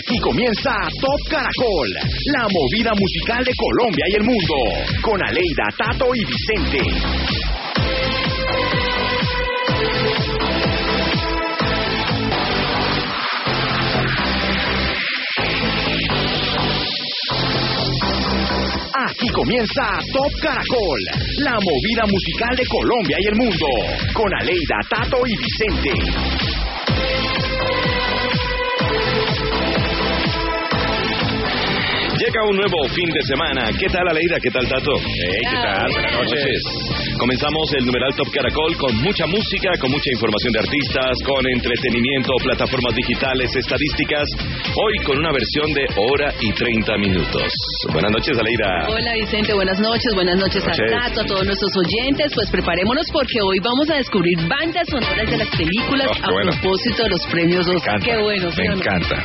Aquí comienza Top Caracol, la movida musical de Colombia y el mundo, con Aleida, Tato y Vicente. Aquí comienza Top Caracol, la movida musical de Colombia y el mundo, con Aleida, Tato y Vicente. Llega un nuevo fin de semana. ¿Qué tal, Aleida? ¿Qué tal, Tato? Hey, ¿qué tal? Buenas noches. Comenzamos el numeral Top Caracol con mucha música, con mucha información de artistas, con entretenimiento, plataformas digitales, estadísticas. Hoy con una versión de hora y 30 minutos. Buenas noches, Aleida. Hola Vicente, buenas noches, buenas noches, Noches. a Tato, a todos nuestros oyentes. Pues preparémonos porque hoy vamos a descubrir bandas sonoras de las películas Oh, qué a bueno. propósito de los premios Oscar. Qué bueno, ¿sí Me no? encanta.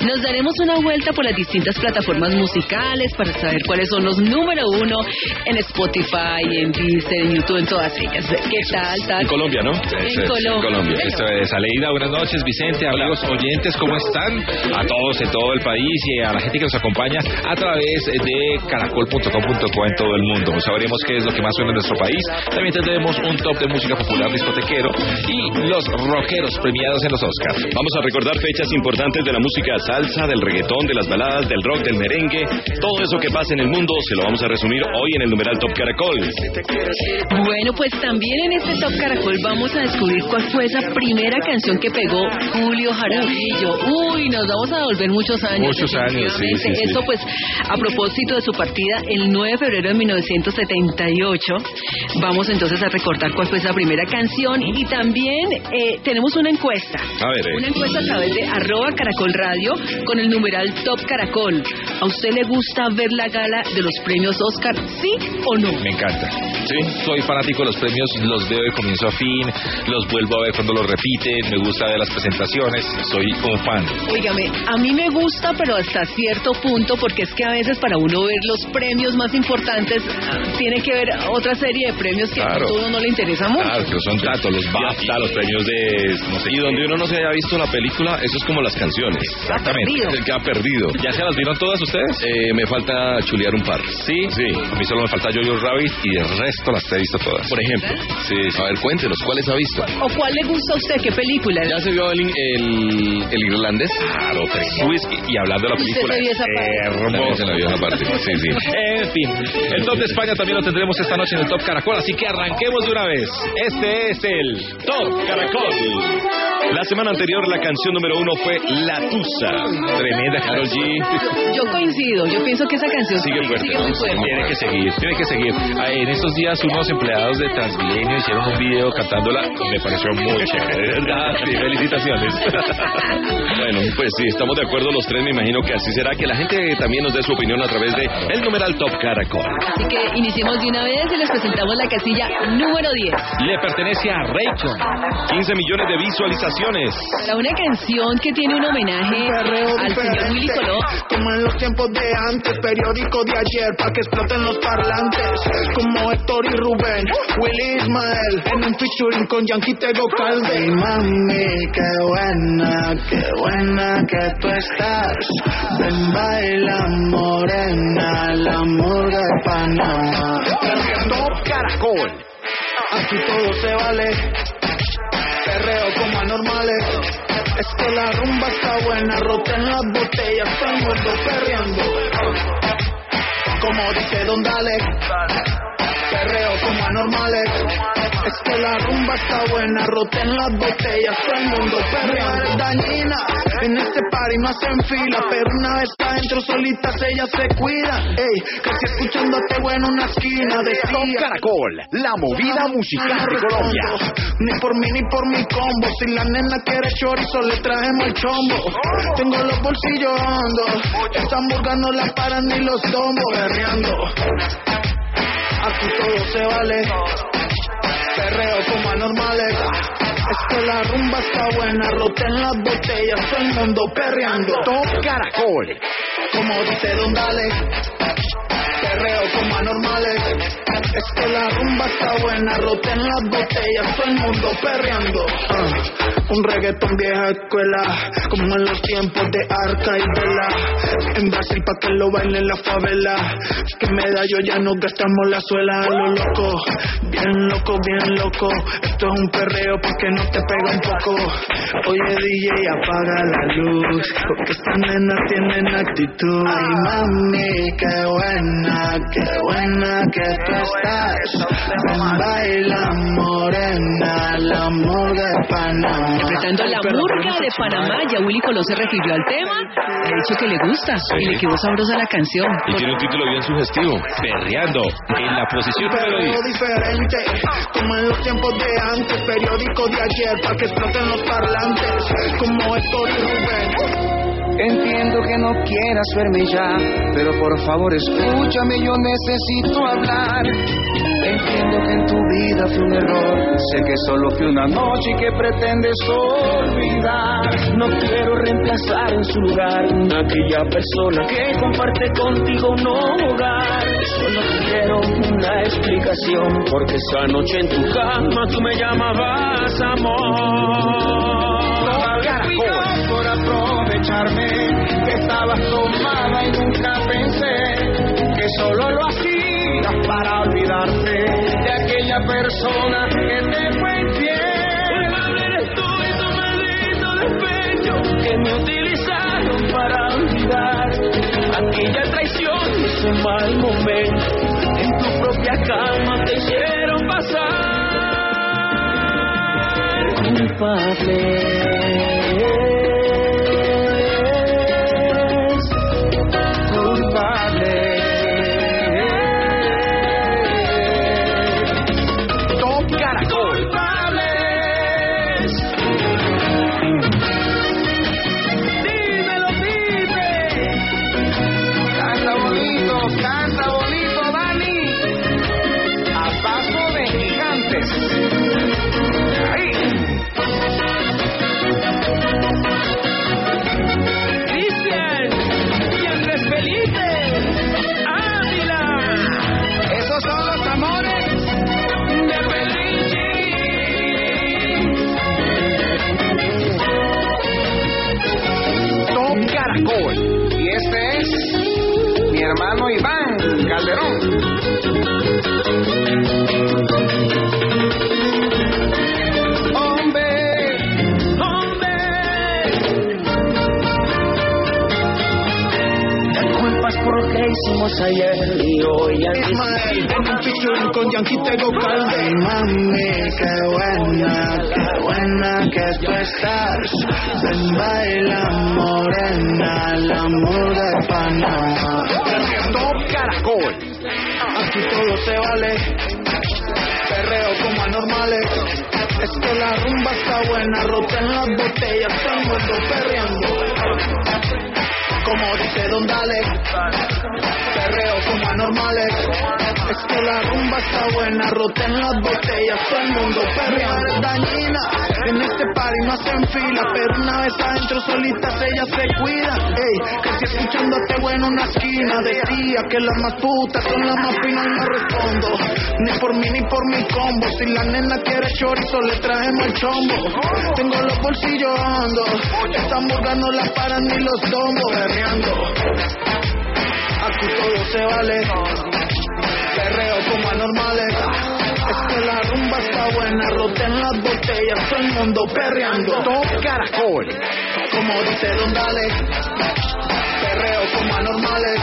Nos daremos una vuelta por las distintas plataformas musicales para saber cuáles son los número uno en Spotify, en Deezer, en YouTube, en todas ellas. ¿Qué tal, En Tato? Colombia, ¿no? En es, Colombia. Colombia. Bueno, Esto es Aleida, buenas noches, Vicente, amigos oyentes, ¿cómo están? A todos en todo el país y a la gente que nos acompaña a través de caracol.com.co en todo el mundo. Sabremos qué es lo que más suena en nuestro país. También tendremos un top de música popular discotequero y los rockeros premiados en los Oscars. Vamos a recordar fechas importantes de la música salsa, del reggaetón, de las baladas, del rock, del merengue. Todo eso que pasa en el mundo se lo vamos a resumir hoy en el numeral Top Caracol. Bueno, pues también en este Top Caracol vamos a descubrir cuál fue esa primera canción que pegó Julio Jaramillo. Uy, nos vamos a volver muchos años. Muchos años, sí, sí. Esto pues a propósito de su partida el 9 de febrero de 1978. Vamos entonces a recordar cuál fue esa primera canción y también eh, tenemos una encuesta. A ver, eh. Una encuesta a través de arroba caracol radio con el numeral Top Caracol. ¿A usted le gusta ver la gala de los premios Oscar? ¿Sí o no? Me encanta. Sí, soy fanático de los premios, los veo de comienzo a fin, los vuelvo a ver cuando los repiten, me gusta ver las presentaciones, soy un fan. Óigame, a mí me gusta, pero hasta cierto punto, porque es que a veces para uno ver los premios más importantes, tiene que ver otra serie de premios que Claro. a uno no le interesa mucho. Claro, que son tantos, los BAFTA, los premios de... No sé Y donde uno no se haya visto la película, eso es como las canciones. Exactamente. perdido. El que ha perdido. ¿Ya se las vieron todas ustedes? Eh, me falta chulear un par. Sí, Sí. A mí solo me falta Jojo Rabbit y el resto las he visto todas. Por ejemplo. Sí, sí. A ver, cuéntenos, ¿cuáles ha visto? ¿O cuál le gusta a usted? ¿Qué película? ¿Ya se vio el, el, el irlandés? Claro, Swiss y hablando de la película. se la vio esa parte. Sí, sí. En fin, el top de España también lo tendremos esta noche en el Top Caracol, así que arranquemos de una vez. Este es el Top Caracol. La semana anterior la canción número uno fue La Tusa. Tremenda Karol G. Yo coincido, yo pienso que esa canción Sigue fuerte, muy ¿no? fuerte. Tiene que seguir, tiene que seguir. En estos días unos empleados de Transmilenio hicieron un video cantándola, me pareció muy chévere. Sí, felicitaciones. Bueno, pues sí, estamos de acuerdo los tres. Me imagino que así será. Que la gente también nos dé su opinión a través de el numeral Top Caracol. Así que iniciemos de una vez y les presentamos la casilla número 10. Le pertenece a Raycon. 15 millones de visualizaciones. Para una canción que tiene un homenaje al señor Willy Colón. Como en los tiempos de antes, periódico de ayer, pa' que exploten los parlantes. Como Héctor y Rubén, Willy Ismael, en un featuring con Yankee Tego Calde. Ay, mami, qué buena, qué buena que tú estás. Ven, baila morena, la murga de Panamá. Caracol. Aquí todo se vale. Perreo como anormales. Es que la rumba está buena, roten las botellas, el mundo perreando. Como dice Don Dale. Perreo como anormales. Es que la rumba está buena, roten las botellas, todo el mundo perreando. Es dañina, en este party no hacen fila, pero una vez adentro solitas ellas se cuidan. Ey, casi escuchándote bueno en una esquina de Top Caracol, la movida musical de Colombia. ni por mí ni por mi combo. Si la nena quiere chorizo, le traemos el chombo. Tengo los bolsillos hondos. Esta hamburga no la paran ni los tombos. Perreando. Aquí todo se vale. Perreo como anormales. Es que la rumba está buena. Roten las botellas. Todo el mundo perreando. Top Caracol. Como dice Don Dale. Perreo como anormales. Es que la rumba está buena, roten las botellas, todo el mundo perreando. Ah, un reggaetón vieja escuela, como en los tiempos de Arca y Vela. En Brasil pa' que lo bailen la favela. Que me da yo ya nos gastamos la suela a lo loco. Bien loco, bien loco. Esto es un perreo porque no te pega un poco. Oye DJ, apaga la luz, porque estas nenas tienen actitud. Ay mami, qué buena, qué buena que tú estás. Ven, baila morena, la murga de Panamá. Interpretando la murga de Panamá, ya Willy Colón se refirió al tema, ha dicho que le gusta y le quedó sabrosa la canción. Y tiene un título bien sugestivo, Perreando, en la posición número Pero 10. diferente, como en los tiempos de antes, periódico de ayer, para que exploten los parlantes, como Héctor y Rubén. Entiendo que no quieras verme ya, pero por favor escúchame, yo necesito hablar. Entiendo que en tu vida fue un error, sé que solo fue una noche y que pretendes olvidar. No quiero reemplazar en su lugar a aquella persona que comparte contigo un hogar. Solo quiero una explicación, porque esa noche en tu cama tú me llamabas amor. Que estabas tomada y nunca pensé que solo lo hacías para olvidarte de aquella persona que te fue infiel. Culpable eres tú y tu maldito despecho que me utilizaron para olvidar aquella traición y ese mal momento. En tu propia cama te hicieron pasar. Culpables, Calderón. Hombre, hombre, es por lo que hicimos ayer y hoy al en un con Yankee Tego Calde. Ay, mami, qué buena, qué buena que tú estás. Ven, baila morena, la murga de Panamá. Caracol. Aquí todo se vale. Perreo como anormales. Es que la rumba está buena, roten las botellas, mundo perreando. Como dice Don Dale, perreo como anormales. Es que la rumba está buena, roten las botellas, todo el mundo perreando. dañina, en este party no hacen fila, pero una vez adentro solitas ellas se cuidan. Ey, que si escuchándote bueno en una esquina, decía que las más putas son las más finas y no respondo. Ni por mí ni por mi combo, si la nena quiere chorizo le traemos el chombo. Tengo los bolsillos hondos, esta hamburga no la paran ni los tombos, berreando. Aquí todo se vale, perreo como anormales. Es que la rumba está buena, roten las botellas, todo el mundo perreando. Top Caracol. Como dice Don Dale, perreo como anormales.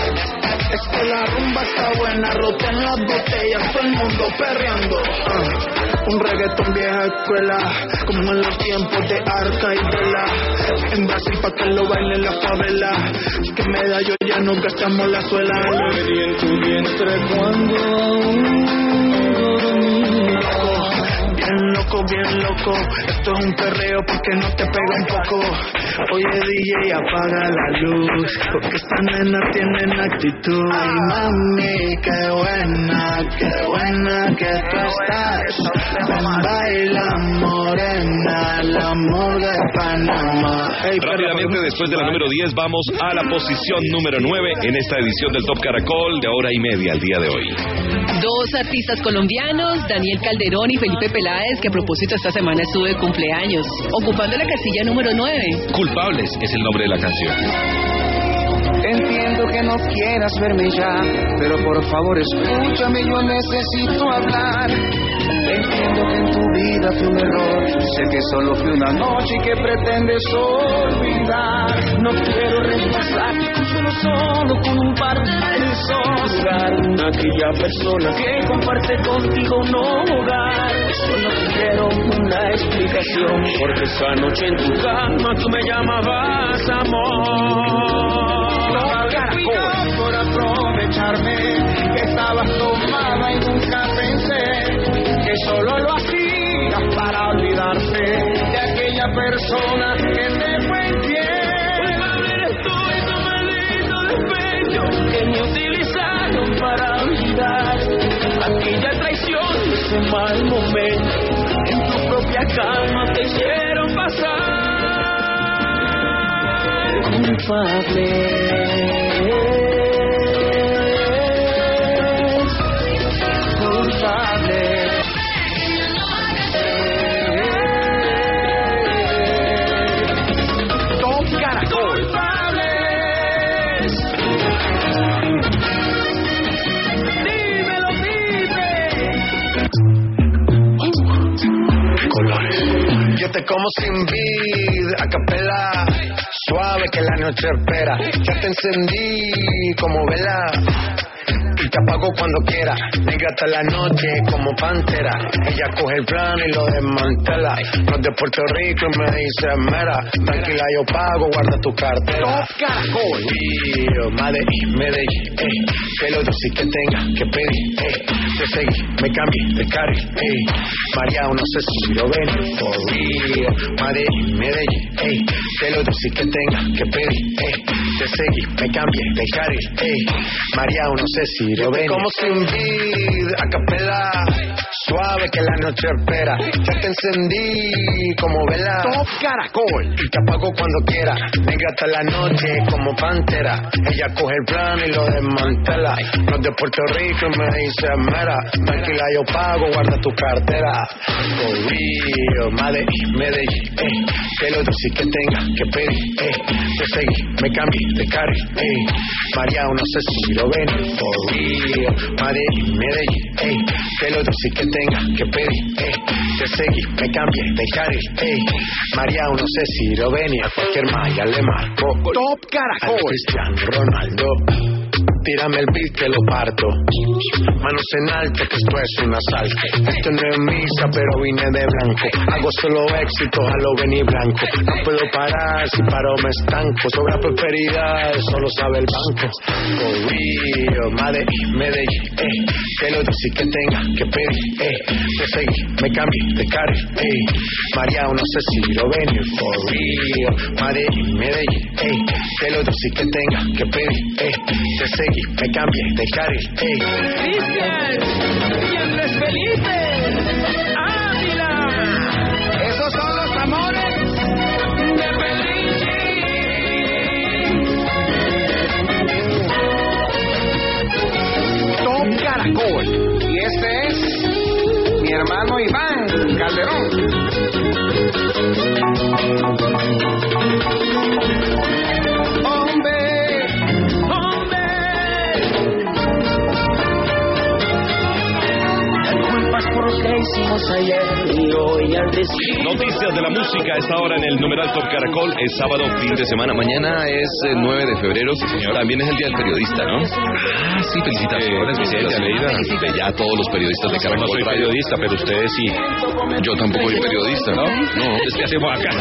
Es que la rumba está buena, roten las botellas, todo el mundo perreando. Un reggaetón vieja escuela, como en los tiempos de Arca y Vela. En Brasil pa' que lo bailen la favela. Que me da yo ya no gastamos la suela. en tu vientre cuando. Bien loco, bien loco. Esto es un perreo porque no te pega un poco. Oye, DJ, apaga la luz. Porque esta nena tiene actitud. Ay, mami, qué buena, qué buena que tú estás. Ven, baila morena, el amor de Panamá. Ey, perro, Rápidamente, después de la número 10, vamos a la posición número 9 en esta edición del Top Caracol de hora y media al día de hoy. Dos artistas colombianos, Daniel Calderón y Felipe Peláez, que a propósito esta semana estuvo de cumpleaños, ocupando la casilla número 9. Culpables es el nombre de la canción. Entiendo que no quieras verme ya, pero por favor escúchame, yo necesito hablar. Entiendo que en tu vida fue un error, sé que solo fue una noche y que pretendes olvidar. No quiero reemplazar solo solo con un par de besos. Jugar aquella persona que comparte contigo un hogar. Solo quiero una explicación, porque esa noche en tu cama tú me llamabas amor. Pido por aprovecharme que estabas tomada y nunca pensé que solo lo hacías para olvidarse de aquella persona que te fue infiel. Aquella traición ese mal momento en tu propia cama te hicieron pasar. Culpables, te como sin vid, a capela, suave que la noche espera. Ya te encendí como vela. Y te apago cuando quiera, negra hasta la noche como pantera. Ella coge el plano y lo desmantela. No es de Puerto Rico y me dice mera. Tranquila, yo pago, guarda tu cartera. Top Caracol. Río, Medellín, Medellín, eh. Que lo dulce que tenga que pedir, eh. Te seguí, me cambié de carril, eh. María, no sé si lo ven, for real. Medellín, Medellín, eh. Que lo dulce que tenga que pedir, eh. Te seguí, me cambié de carril, eh. María, no sé si lo ven. Como sin vid, a capela. Suave que la noche espera. Ya te encendí como vela. Top Caracol. Y te apago cuando quiera. Negra hasta la noche como pantera. Ella coge el plano y lo desmantela. No es de Puerto Rico y me dice mera. Tranquila, yo pago, guarda tu cartera. For real, Medellín, eh. Que lo dulce que tenga que pedir, eh. Te seguí, me cambié de carril, eh. María, no sé si lo ven. For real, Medellín, Medellín, eh. Que tenga que pedir, eh. Te seguí, me cambié de carril, eh. María, no sé si lo ven. Y a cualquier malla le marco. Top Caracol. Cristiano Ronaldo. Tírame el beat que lo parto. Manos en alto, que esto es un asalto. Esto no es misa, pero vine de blanco. Hago solo éxito, a lo venir blanco. No puedo parar, si paro me estanco. Sobra prosperidad, eso lo sabe el banco. For real, Medellín, Medellín, eh. Que lo dulce que tenga que pedir, eh. Te seguí, me cambié de carril, eh. María, no sé si lo ven, for real. Medellín, Medellín, eh. Que lo dulce que tenga que pedir, eh. Te seguí, me cambié de carril, eh. Cristian, Viernes Felipe, Ávila. Esos son los amores de Felipe. Top Caracol. Y este es mi hermano Iván Calderón. Hicimos ayer y hoy al decir. Noticias de la música a esta hora en el numeral Top Caracol. Es sábado, fin de semana. Mañana es eh, 9 de febrero. También es el Día del Periodista, ¿no? Ah, sí, felicitaciones, Vicente, ya a todos los periodistas de Yo no Caracol soy periodista, pero ustedes sí. Yo tampoco soy periodista, ¿no? No, Es que hacemos acá.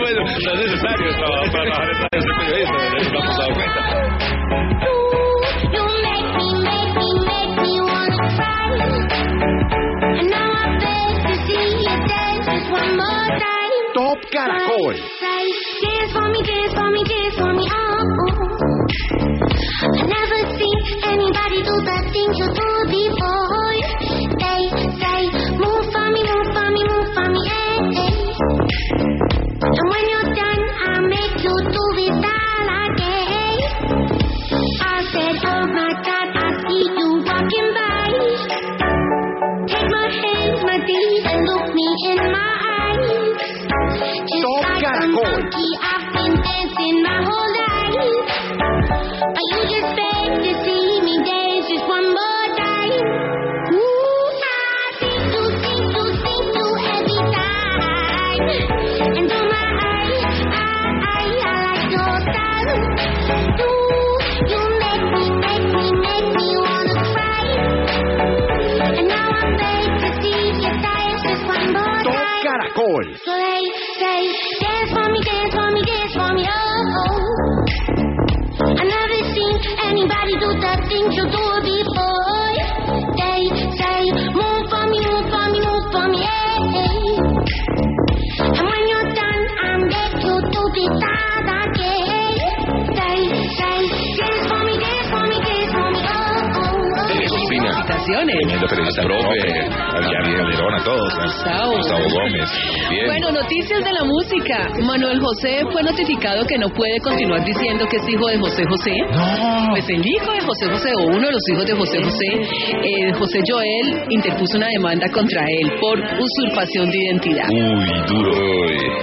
bueno, no es necesario trabajar para trabajar en radio, ser periodista, nos hemos dado cuenta. Top Caracol. No puede continuar diciendo que es hijo de José José. No. Pues el hijo de José José o uno de los hijos de José José, eh, José Joel, interpuso una demanda contra él por usurpación de identidad. Uy, duro.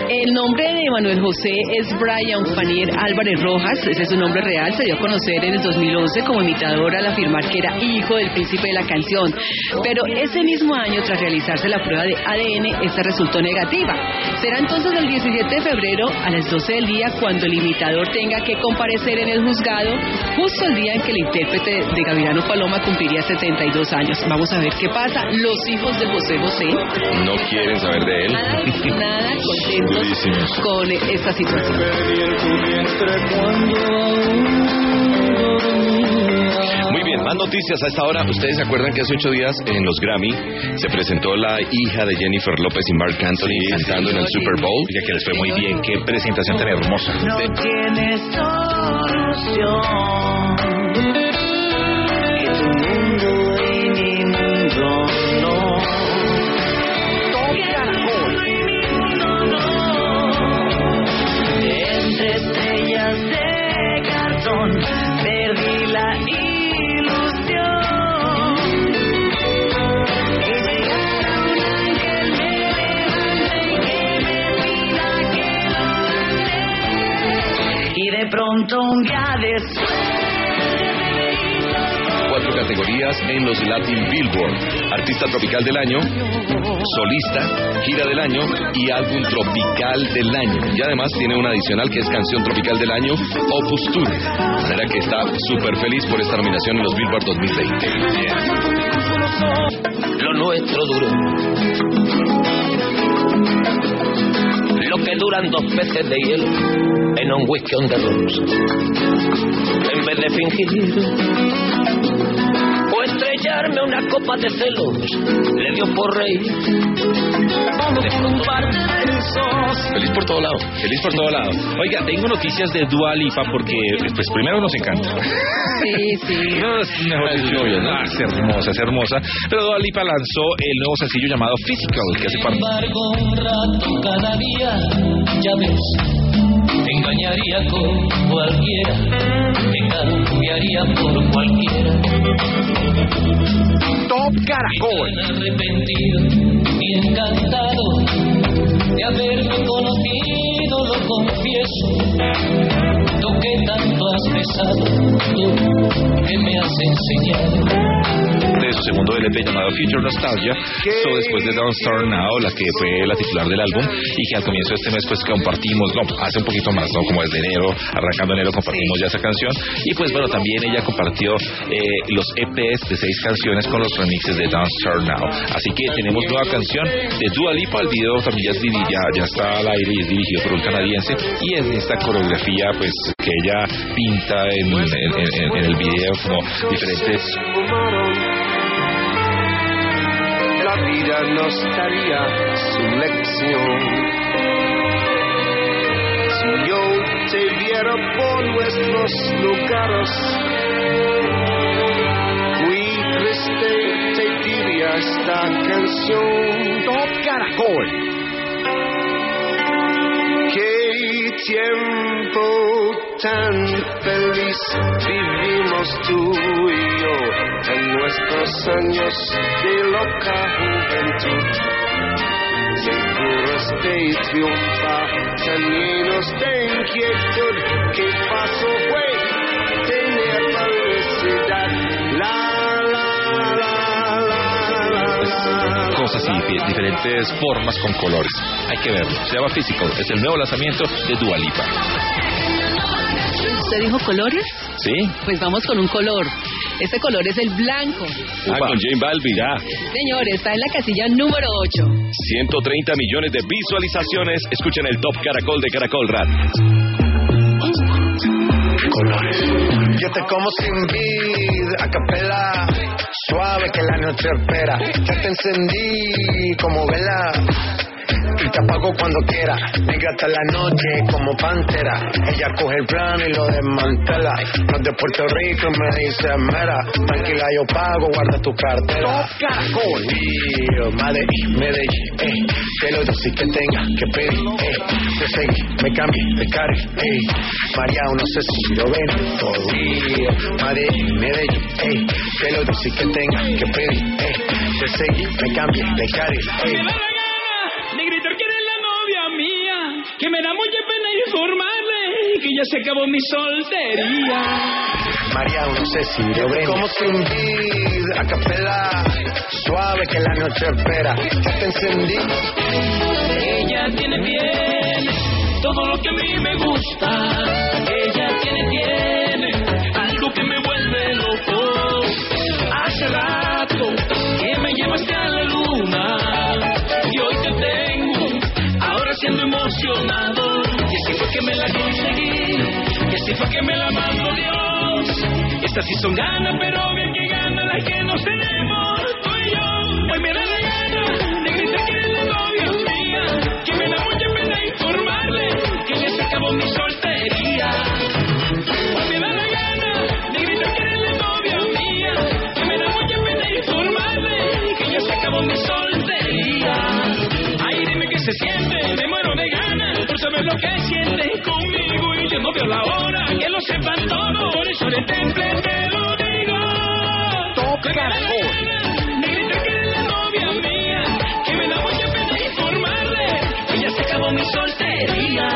El nombre de Manuel José es Brian Fanier Álvarez Rojas, ese es su nombre real, se dio a conocer en el 2011 como imitador al afirmar que era hijo del príncipe de la canción, pero ese mismo año tras realizarse la prueba de ADN, esta resultó negativa. Será entonces el 17 de febrero a las 12 del día cuando el imitador tenga que comparecer en el juzgado, justo el día en que el intérprete de Gavilano Paloma cumpliría 72 años. Vamos a ver qué pasa. Los hijos de José José No quieren saber de él. nada, nada contentos. Con esta situación. Muy bien, más noticias a esta hora. Ustedes se acuerdan que hace ocho días en los Grammy se presentó la hija de Jennifer López y Mark Anthony cantando en el Super Bowl. Oiga, que les fue muy bien. Qué presentación tan hermosa. No tienes solución. De pronto un día de Cuatro categorías en los Latin Billboard. Artista tropical del año, solista, gira del año y álbum tropical del año. Y además tiene una adicional que es canción tropical del año, Opus Tour. De manera que está súper feliz por esta nominación en los Billboard 2020. lo nuestro duró. Lo que duran dos peces de hielo en un whisky on the rocks. En vez de fingir o estrellarme una copa de celos, le dio por besos. Feliz por todo lado. Feliz por todo lado. Oiga, tengo noticias de Dua Lipa porque, pues primero nos encanta. Sí, sí. No, es mejor Es dicho, novia, ¿no? ah, es hermosa, es hermosa. Pero Dua Lipa lanzó el nuevo sencillo llamado Physical, que hace parte embargo, un rato cada día, ya ves, engañaría con cualquiera, te cambiaría por cualquiera. Top Caracol. Tan arrepentido y encantado de haberme conocido, lo confieso. Tú que tanto has besado, tú que me has enseñado. Su segundo LP llamado Future Nostalgia, so después de Don't Start Now, la que fue la titular del álbum, y que al comienzo de este mes pues compartimos, no, hace un poquito más, ¿no? Como desde enero, arrancando enero compartimos ya esa canción, y pues bueno, también ella compartió eh, los EPs de seis canciones con los remixes de Don't Start Now. Así que tenemos nueva canción de Dua Lipa, el video también ya, es ya, ya está al aire y es dirigido por un canadiense, y en esta coreografía pues que ella pinta en, en- en- en el video como diferentes vida nos daría su lección. yo te viera por nuestros lugares. Muy triste te diría esta canción. Top Caracol. Qué tiempo tan feliz vivimos tú y yo en nuestros años de loca juventud. Seguros de triunfar, llenos de inquietud, qué paso fue tener felicidad. Cosas y di- diferentes formas con colores. Hay que verlo. Se llama Physical. Es el nuevo lanzamiento de Dua Lipa. ¿Usted dijo colores? ¿Sí? Pues vamos con un color. Este color es el blanco. Ah, con Jane Balbi. Ya. Señor, está en la casilla número 8. 130 millones de visualizaciones. Escuchen el Top Caracol de Caracol Radio. colores. Yo te como sin vid, a capela, suave que la noche espera. Ya te encendí como vela te apago cuando quiera. Negra hasta la noche como pantera. Ella coge el plano y lo desmantela. No es de Puerto Rico y me dice mera. Tranquila, yo pago, guarda tu cartera. Caracol. Y Medellín, Medellín, eh. Que lo dulce que tenga que pedir, eh. Te seguí, me cambié de cari, eh. María, no sé si lo ven todo. Y Medellín, Medellín, eh. Que lo dulce que tenga que pedir, eh. Te seguí, me cambié de cari, eh. Ya se acabó mi soltería. María, no sé si lo ven como sin vid, a capela, suave que la noche espera. Ya te encendí. Ella tiene piel, todo lo que a mí me gusta. Ella tiene, tiene algo que me vuelve loco. Hace rato que me llevaste a la luna y hoy te tengo, ahora siendo emocionado. Que me la conseguí, y así fue que me la mandó Dios. Estas sí son ganas, pero bien que ganan las que nos tenemos tú y yo. Hoy me da la gana, negrita que eres la novia mía, que me da mucha pena informarle que ya se acabó mi soltería. Hoy me da la gana, se siente, me muero de ganas por saber lo que sientes conmigo y yo no veo la hora que lo sepan todo, por eso de temple te lo digo. La Caracol. negrita que eres la novia mía, que me da mucha pena informarle que ya se acabó mi soltería.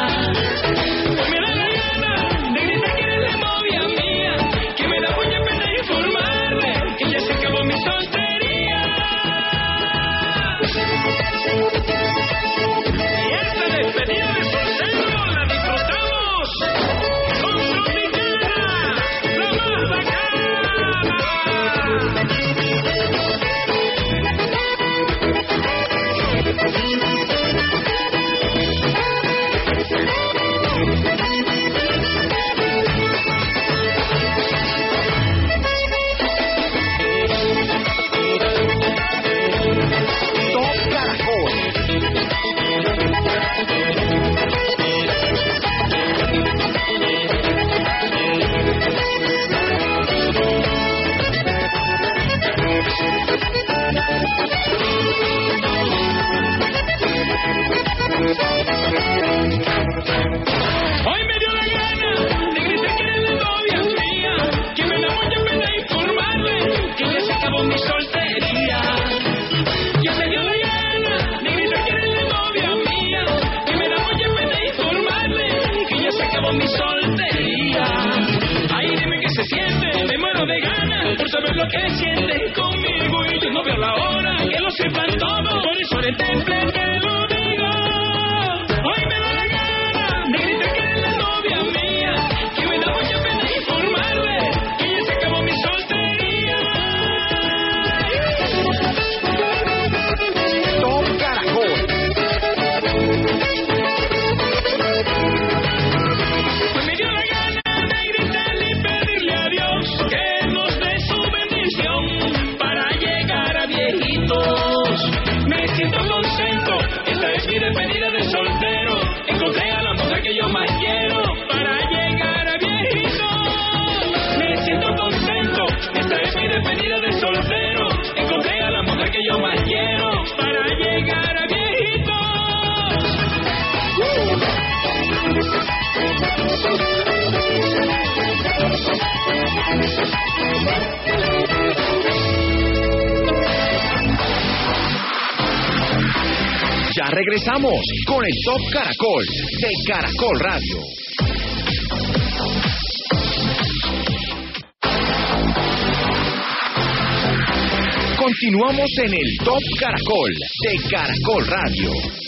El Top Caracol de Caracol Radio. Continuamos en el Top Caracol de Caracol Radio.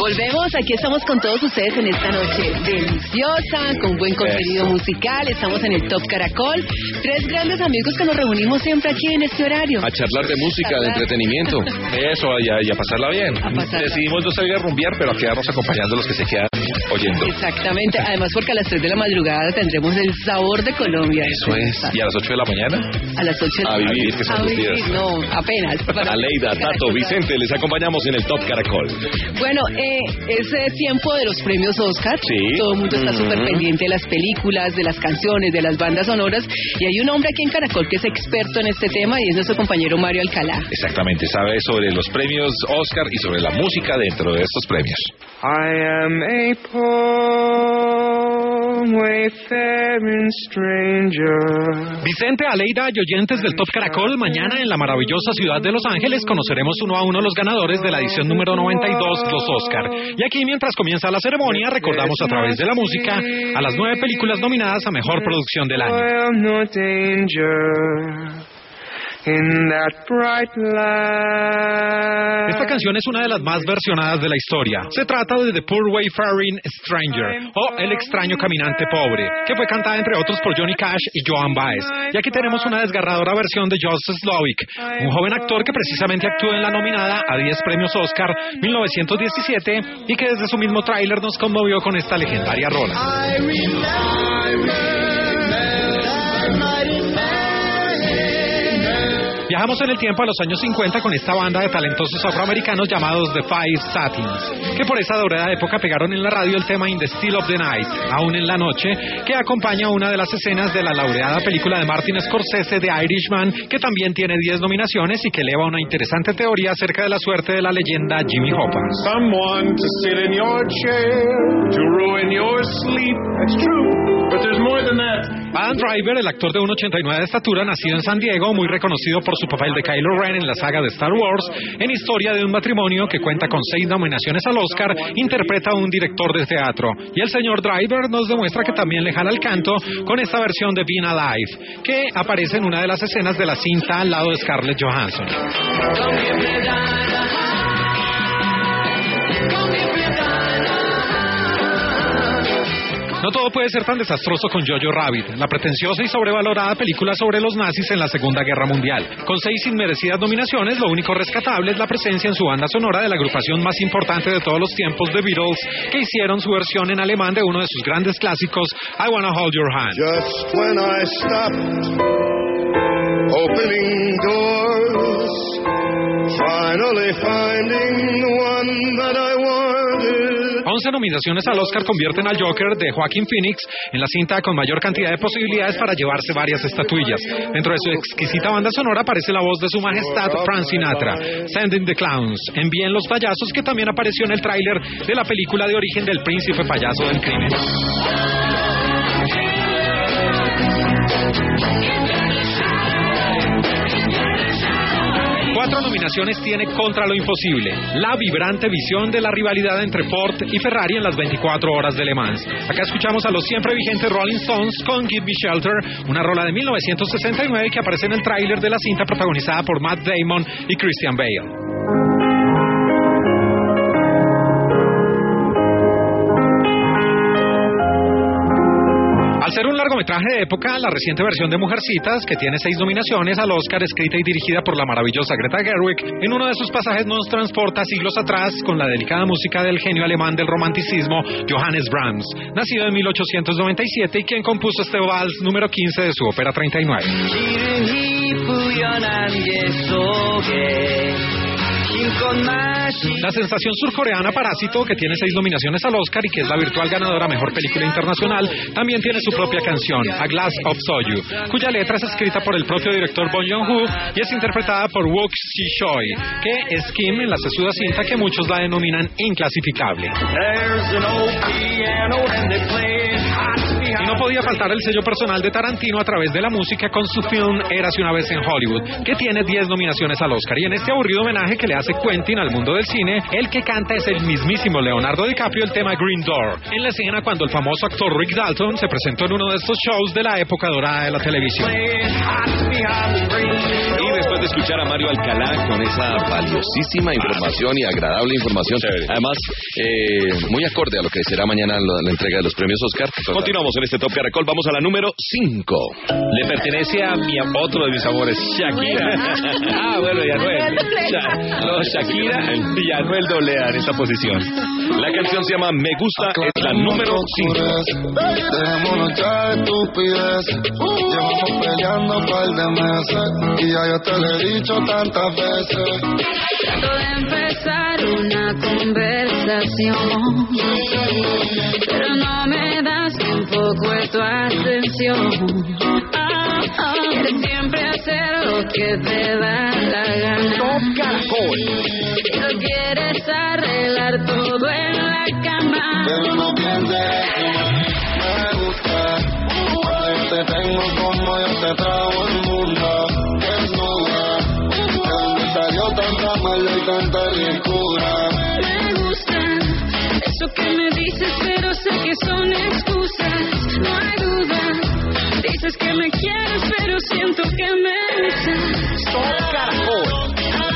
Volvemos, aquí estamos con todos ustedes en esta noche deliciosa, con buen contenido musical, estamos en el Top Caracol, tres grandes amigos que nos reunimos siempre aquí en este horario. A charlar de música, de entretenimiento. Eso, y a, y a pasarla bien. A pasarla. Decidimos no salir a rumbear, pero a quedarnos acompañando a los que se quedan oyendo. Exactamente, además porque a las 3 de la madrugada tendremos el sabor de Colombia. Eso es. ¿Y a las 8 de la mañana? A las 8 de la A vivir, que son A los vivir, días. no, apenas. para- Aleida, Tato, Caracol. Vicente, les acompañamos en el Top Caracol. Bueno, eh, es eh, tiempo de los premios Oscar. Sí. Todo el mundo está súper pendiente de las películas, de las canciones, de las bandas sonoras. Y hay un hombre aquí en Caracol que es experto en este tema y es nuestro compañero Mario Alcalá. Exactamente, sabe sobre los premios Oscar y sobre la música dentro de estos premios. I am a. Vicente, Aleida y oyentes del Top Caracol, mañana en la maravillosa ciudad de Los Ángeles conoceremos uno a uno los ganadores de la edición número 92, los Oscar. Y aquí, mientras comienza la ceremonia, recordamos a través de la música a las nueve películas nominadas a Mejor Producción del Año. I am no danger in that bright light. Esta canción es una de las más versionadas de la historia. Se trata de The Poor Wayfaring Stranger o El extraño caminante pobre, que fue cantada entre otros por Johnny Cash y Joan Baez. Y aquí tenemos una desgarradora versión de Joseph Slovic, un joven actor que precisamente actuó en la nominada a 10 premios Oscar 1917 y que desde su mismo tráiler nos conmovió con esta legendaria rola. Viajamos en el tiempo a los años 50 con esta banda de talentosos afroamericanos llamados The Five Satins, que por esa dorada época pegaron en la radio el tema In the Still of the Night, aún en la noche, que acompaña una de las escenas de la laureada película de Martin Scorsese The Irishman, que también tiene 10 nominaciones y que eleva una interesante teoría acerca de la suerte de la leyenda Jimmy Hoppa. Someone to sit in your chair, to ruin your sleep. That's true, but there's more than that. Adam Driver, el actor de 1,89 de estatura, nacido en San Diego, muy reconocido por su papel de Kylo Ren en la saga de Star Wars, en Historia de un matrimonio que cuenta con seis nominaciones al Oscar, interpreta a un director de teatro. Y el señor Driver nos demuestra que también le jala el canto con esta versión de Being Alive, que aparece en una de las escenas de la cinta al lado de Scarlett Johansson. No todo puede ser tan desastroso con Jojo Rabbit, la pretenciosa y sobrevalorada película sobre los nazis en la Segunda Guerra Mundial. Con seis inmerecidas nominaciones, lo único rescatable es la presencia en su banda sonora de la agrupación más importante de todos los tiempos, The Beatles, que hicieron su versión en alemán de uno de sus grandes clásicos, I Wanna Hold Your Hand. Just when I stopped opening doors, finally finding one that I. 11 nominaciones al Oscar convierten al Joker de Joaquin Phoenix en la cinta con mayor cantidad de posibilidades para llevarse varias estatuillas. Dentro de su exquisita banda sonora aparece la voz de su majestad Frank Sinatra, Sending the Clowns, Envíen los payasos, que también apareció en el tráiler de la película de origen del príncipe payaso del crimen. Cuatro nominaciones tiene Contra lo Imposible, la vibrante visión de la rivalidad entre Ford y Ferrari en las 24 horas de Le Mans. Acá escuchamos a los siempre vigentes Rolling Stones con Give Me Shelter, una rola de 1969 que aparece en el tráiler de la cinta protagonizada por Matt Damon y Christian Bale. Largometraje de época, la reciente versión de Mujercitas, que tiene seis nominaciones al Oscar, escrita y dirigida por la maravillosa Greta Gerwig, en uno de sus pasajes nos transporta siglos atrás con la delicada música del genio alemán del romanticismo, Johannes Brahms, nacido en 1897 y quien compuso este vals número 15 de su ópera 39. La sensación surcoreana Parásito, que tiene seis nominaciones al Oscar y que es la virtual ganadora Mejor Película Internacional, también tiene su propia canción, A Glass of Soju, cuya letra es escrita por el propio director Bong Joon-ho y es interpretada por Wook Si-choi, que es Kim en la sesuda cinta que muchos la denominan inclasificable. Podía faltar el sello personal de Tarantino a través de la música con su film Érase una vez en Hollywood, que tiene 10 nominaciones al Oscar. Y en este aburrido homenaje que le hace Quentin al mundo del cine, el que canta es el mismísimo Leonardo DiCaprio el tema Green Door, en la escena cuando el famoso actor Rick Dalton se presentó en uno de estos shows de la época dorada de la televisión. Después de escuchar a Mario Alcalá con esa valiosísima información y agradable información, además eh, muy acorde a lo que será mañana la, la entrega de los premios Oscar, continuamos en este Top Caracol. Vamos a la número 5. Le pertenece a mi otro de mis amores, Shakira. ah, bueno, y Anuel. Sha- no, Shakira y Anuel doblea en esta posición. La canción se llama Me Gusta, es la número 5. Dejémonos ya de estupidez. Llevamos peleando un par de meses. Y ya yo te lo he dicho tantas veces. Trato de empezar una conversación, pero no me das tampoco tu atención. Ah, Quieres siempre hacer lo que te da la gana. Y no quieres arreglar todo en la cama. Pero no pienses que me gusta. Yo te tengo como yo te trago el mundo. Maldad y tanta ricura. Me gusta eso que me dices, pero sé que son excusas. No hay duda. Dices que me quieres, pero siento que me usas. Más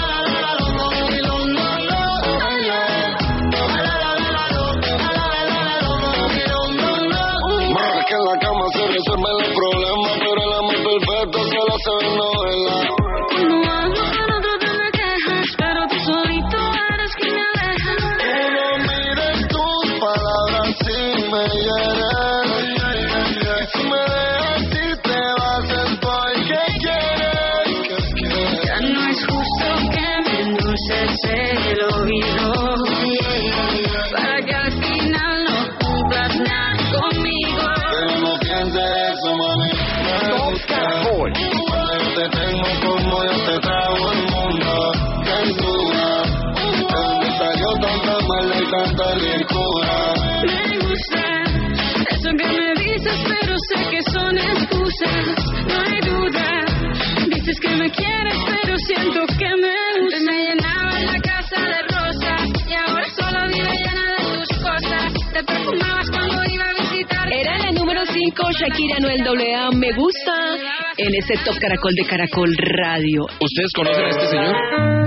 que me quieres, pero siento que me usas. me llenaba la casa de rosas y ahora solo vive llena de tus cosas. Te perfumabas cuando iba a visitar. Era la número 5, Shakira Noel AA, me gusta, en este Top Caracol de Caracol Radio. ¿Ustedes conocen a este señor?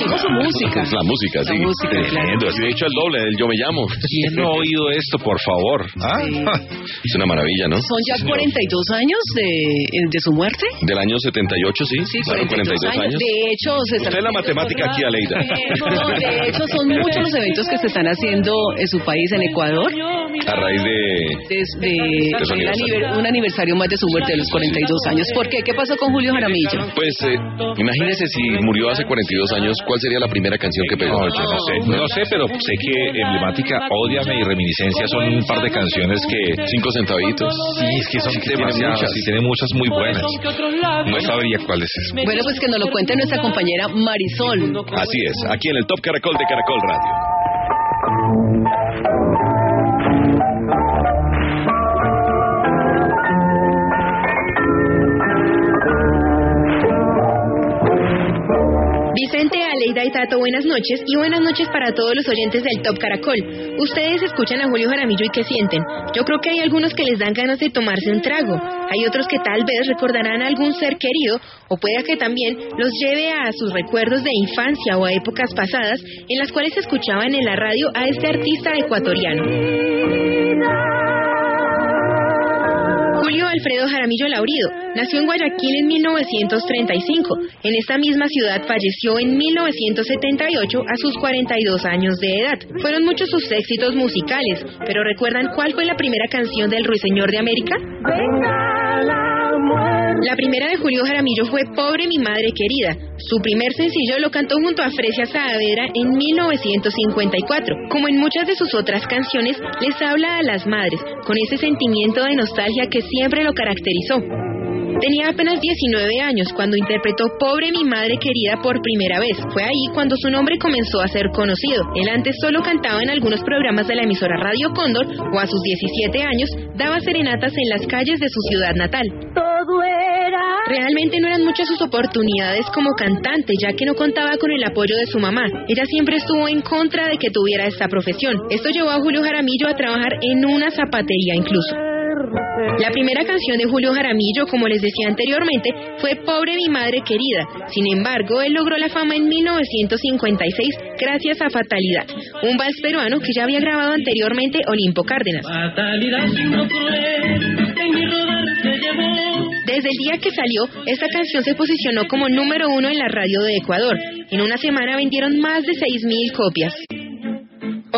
Conocemos su música. La música, sí. La música. Tremendo. De hecho, el doble del Yo Me Llamo. ¿Quién no ha oído esto, por favor? ¿Ah? Es una maravilla, ¿no? Son ya 42 años de, de su muerte. Del año 78, sí. Sí, Fueron 42 años. De hecho, se Usted la matemática aquí, Aleida. No, de hecho, son muchos los eventos que se están haciendo en su país, en Ecuador, A raíz de... desde De su el aniversario. aniver- un aniversario más de su muerte de los 42 años. ¿Por qué? ¿Qué pasó con Julio Jaramillo? Pues, eh, imagínese si murió hace 42 años, ¿cuál sería la primera canción que pegó? No, yo no sé, no sé, pero sé que emblemática, Ódiame y Reminiscencia son un par de canciones que... Cinco centavitos. Sí, es que son tiene demasiadas, muchas. y tiene muchas muy buenas. No sabría cuál es. Bueno, pues que nos lo cuente nuestra compañera Marisol. Así es, aquí en el Top Caracol de Caracol Radio. Vicente, Aleida y Tato, buenas noches y buenas noches para todos los oyentes del Top Caracol. Ustedes escuchan a Julio Jaramillo y ¿qué sienten? Yo creo que hay algunos que les dan ganas de tomarse un trago. Hay otros que tal vez recordarán a algún ser querido o pueda que también los lleve a sus recuerdos de infancia o a épocas pasadas en las cuales escuchaban en la radio a este artista ecuatoriano. Julio Alfredo Jaramillo Laurido nació en Guayaquil en 1935. En esta misma ciudad falleció en 1978 a sus 42 años de edad. Fueron muchos sus éxitos musicales, pero ¿recuerdan cuál fue la primera canción del Ruiseñor de América? La primera de Julio Jaramillo fue Pobre mi madre querida. Su primer sencillo lo cantó junto a Fresia Saavedra en 1954. Como en muchas de sus otras canciones, les habla a las madres, con ese sentimiento de nostalgia que siempre lo caracterizó. Tenía apenas 19 años cuando interpretó Pobre mi madre querida por primera vez. Fue ahí cuando su nombre comenzó a ser conocido. Él antes solo cantaba en algunos programas de la emisora Radio Cóndor o a sus 17 años daba serenatas en las calles de su ciudad natal. Todo era Realmente no eran muchas sus oportunidades como cantante, ya que no contaba con el apoyo de su mamá. Ella siempre estuvo en contra de que tuviera esta profesión. Esto llevó a Julio Jaramillo a trabajar en una zapatería incluso. La primera canción de Julio Jaramillo, como les decía anteriormente, fue Pobre mi madre querida. Sin embargo, él logró la fama en 1956 gracias a Fatalidad, un vals peruano que ya había grabado anteriormente Olimpo Cárdenas. Desde el día que salió, esta canción se posicionó como número uno en la radio de Ecuador. En una semana vendieron más de 6.000 copias.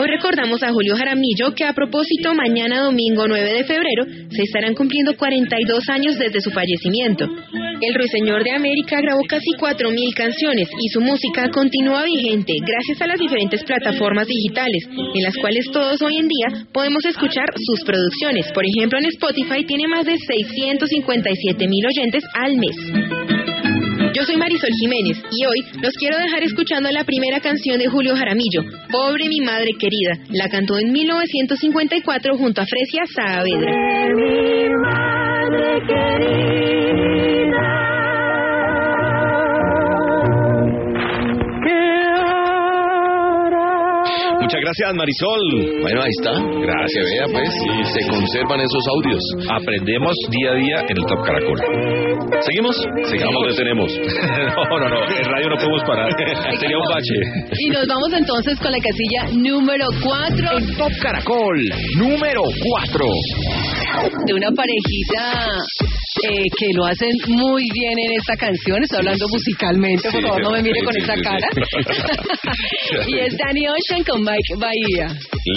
Hoy recordamos a Julio Jaramillo que a propósito mañana domingo 9 de febrero se estarán cumpliendo 42 años desde su fallecimiento. El Ruiseñor de América grabó casi 4.000 canciones y su música continúa vigente gracias a las diferentes plataformas digitales en las cuales todos hoy en día podemos escuchar sus producciones. Por ejemplo, en Spotify tiene más de 657.000 oyentes al mes. Yo soy Marisol Jiménez y hoy los quiero dejar escuchando la primera canción de Julio Jaramillo, Pobre mi madre querida. La cantó en 1954 junto a Fresia Saavedra. mi madre querida. Gracias, Marisol. Bueno, ahí está. Gracias, vea, pues. Y se conservan esos audios. Aprendemos día a día en el Top Caracol. ¿Seguimos? Sigamos, detenemos. no, no, no. En radio no podemos parar. Sería un bache. Y nos vamos entonces con la casilla número 4 En Top Caracol, número 4. De una parejita eh, que lo hacen muy bien en esta canción. Estoy hablando musicalmente, por favor, no me mire sí, con sí, esa sí, cara. y es Danny Ocean con Mike Bahía.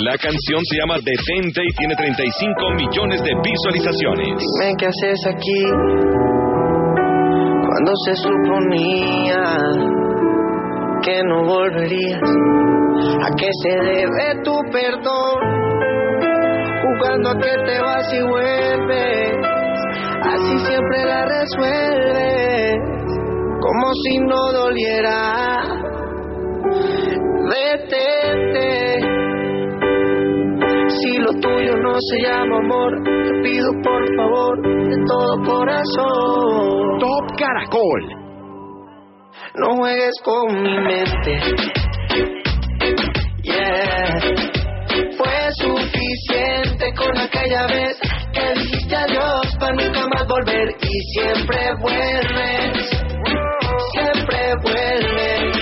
La canción se llama Detente y tiene 35 millones de visualizaciones. Dime qué haces aquí cuando se suponía que no volverías. ¿A qué se debe tu perdón? Jugando a que te vas y vuelves, así siempre la resuelves, como si no doliera. Detente. Si lo tuyo no se llama amor, te pido por favor de todo corazón. Top Caracol. No juegues con mi mente. Yeah. Fue suficiente con aquella vez que dijiste adiós para nunca más volver y siempre vuelves. Siempre vuelves.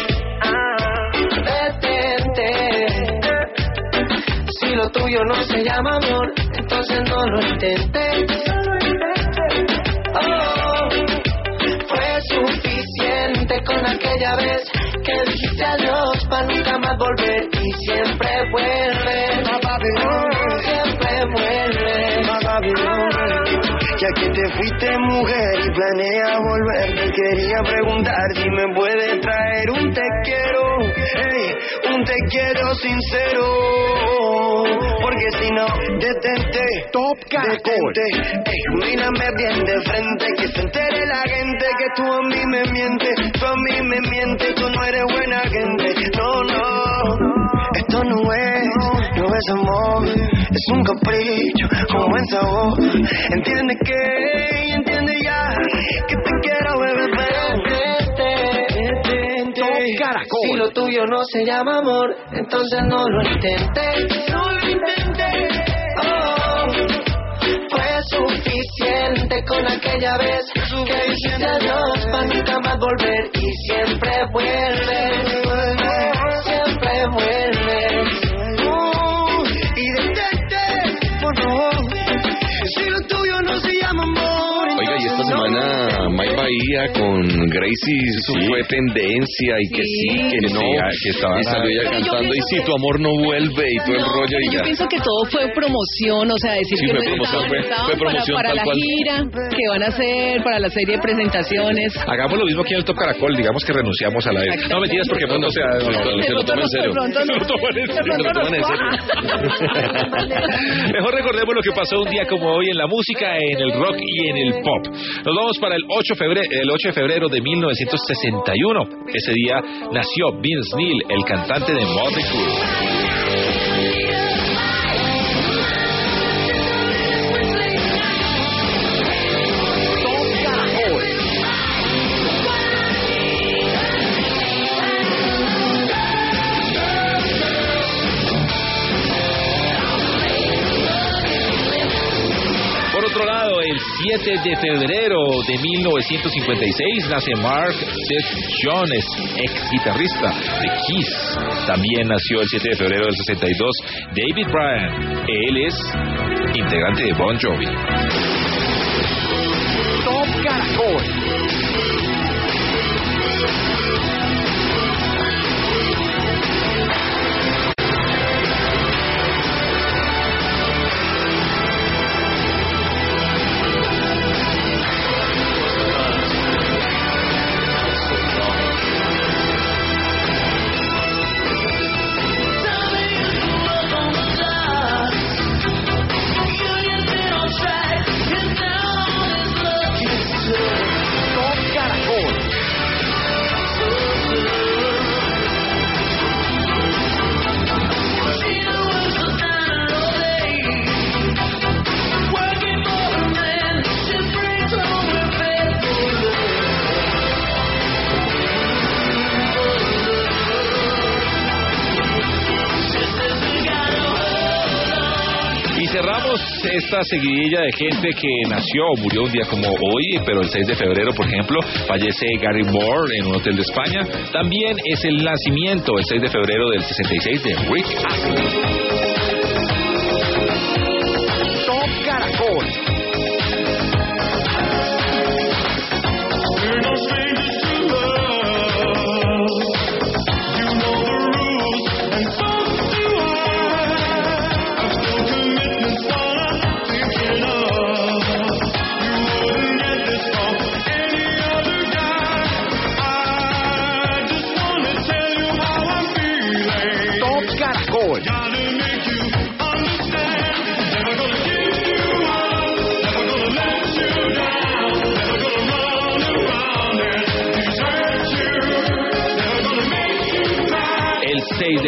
Detente. Si lo tuyo no se llama amor, entonces no lo intentes. Oh, fue suficiente con aquella vez que dijiste adiós para nunca más volver y siempre vuelve. Ya que te fuiste mujer y planeas volver, te quería preguntar si me puedes traer un te quiero, hey, un te quiero sincero. Porque si no, detente, Top detente, ey, mírame bien de frente, que se entere la gente que tú a mí me mientes, tú a mí me mientes, tú no eres buena gente. No, no, esto no es, es amor, es un capricho con buen sabor. Entiende que, entiende ya, que te quiero beber, Detente. Top Caracol. Si lo tuyo no se llama amor, entonces no lo intentes. No lo intentes. Oh, fue suficiente con aquella vez que dijiste adiós para nunca más volver y siempre vuelves. Bahía con Gracie eso fue tendencia y que sí, Sí. que no. Sí, que estaba- y salió ella yo cantando y si que- tu amor no vuelve y todo el rollo y yo ya. pienso que todo fue promoción, o sea, decir Sí, que fue no promoción, fue- promoción para, para tal la cual. gira que van a hacer, para la serie de presentaciones. Hagamos lo mismo aquí en el Top Caracol. Digamos que renunciamos a la... No, mentiras, porque pronto sea... No, no, no, se lo toman en serio. De De. Mejor recordemos lo que pasó un día como hoy en la música, en el rock y en el pop. Nos vamos para el 8, febrero, el 8 de febrero de 1961. Ese día nació Vince Neil, el cantante de Motley Crue. 7 de febrero de 1956 nace Mark Seth Jones, ex guitarrista de Kiss. También nació el 7 de febrero del 62 David Bryan. Él es integrante de Bon Jovi. Top Caracol. Seguidilla de gente que nació o murió un día como hoy, pero el 6 de febrero, por ejemplo, fallece Gary Moore en un hotel de España. También es el nacimiento, el 6 de febrero del 66, de Rick Astley. Top Caracol.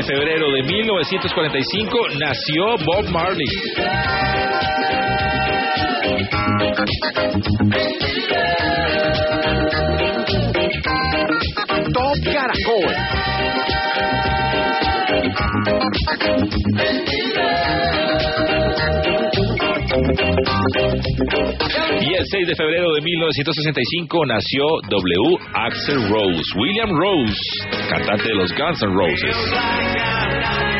Febrero de 1945 nació Bob Marley. Top Caracol. Y el 6 de febrero de 1965 nació W. Axel Rose, William Rose, cantante de los Guns N' Roses.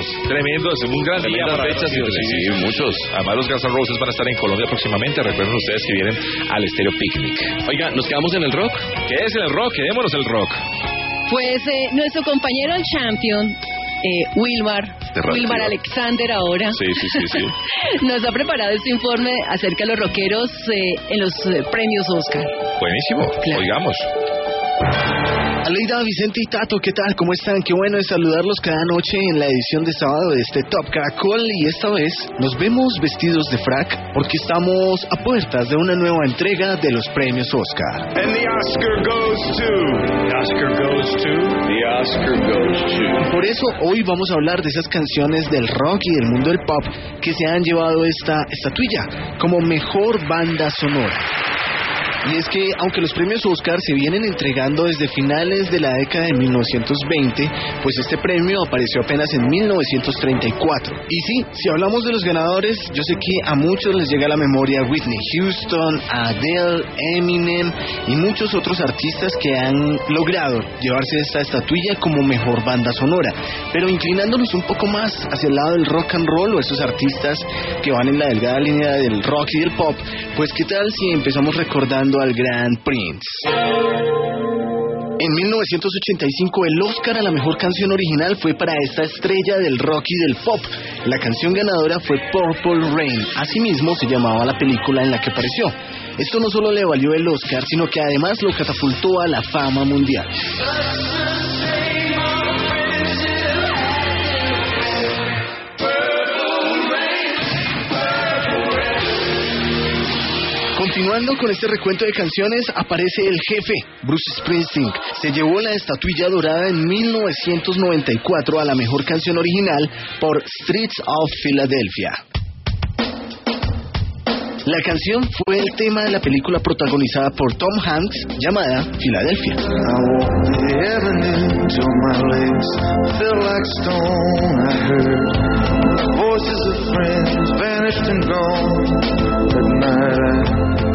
Tremendos, tremendos, un gran día para fechas, sí, sí, muchos. Además los Guns N' Roses van a estar en Colombia próximamente. Recuerden ustedes que vienen al Estéreo Picnic. Oiga, ¿nos quedamos en el rock? ¿Qué es el rock? Quedémonos el rock. Pues eh, nuestro compañero el champion, eh, Wilmar. Wilmar Alexander ahora, Sí, sí, sí, sí. nos ha preparado este informe acerca de los rockeros eh, en los eh, premios Oscar. Buenísimo. Claro. Oigamos. Aleida, Vicente y Tato, ¿qué tal? ¿Cómo están? Qué bueno es saludarlos cada noche en la edición de sábado de este Top Caracol y esta vez nos vemos vestidos de frac porque estamos a puertas de una nueva entrega de los premios Oscar. And the Oscar goes to. The Oscar goes to. The Oscar goes to. Por eso hoy vamos a hablar de esas canciones del rock y del mundo del pop que se han llevado esta estatuilla como mejor banda sonora. Y es que, aunque los premios Oscar se vienen entregando desde finales de la década de 1920, pues este premio apareció apenas en 1934. Y sí, si hablamos de los ganadores, yo sé que a muchos les llega a la memoria Whitney Houston, Adele, Eminem y muchos otros artistas que han logrado llevarse esta estatuilla como mejor banda sonora. Pero inclinándonos un poco más hacia el lado del rock and roll o esos artistas que van en la delgada línea del rock y del pop, pues qué tal si empezamos recordando al gran Prince. En 1985 el Oscar a la mejor canción original fue para esta estrella del rock y del pop. La canción ganadora fue Purple Rain. Asimismo se llamaba la película en la que apareció. Esto no solo le valió el Oscar, sino que además lo catapultó a la fama mundial. Continuando con este recuento de canciones, aparece el jefe, Bruce Springsteen. Se llevó la estatuilla dorada en 1994 a la mejor canción original por Streets of Philadelphia. La canción fue el tema de la película protagonizada por Tom Hanks llamada Filadelfia.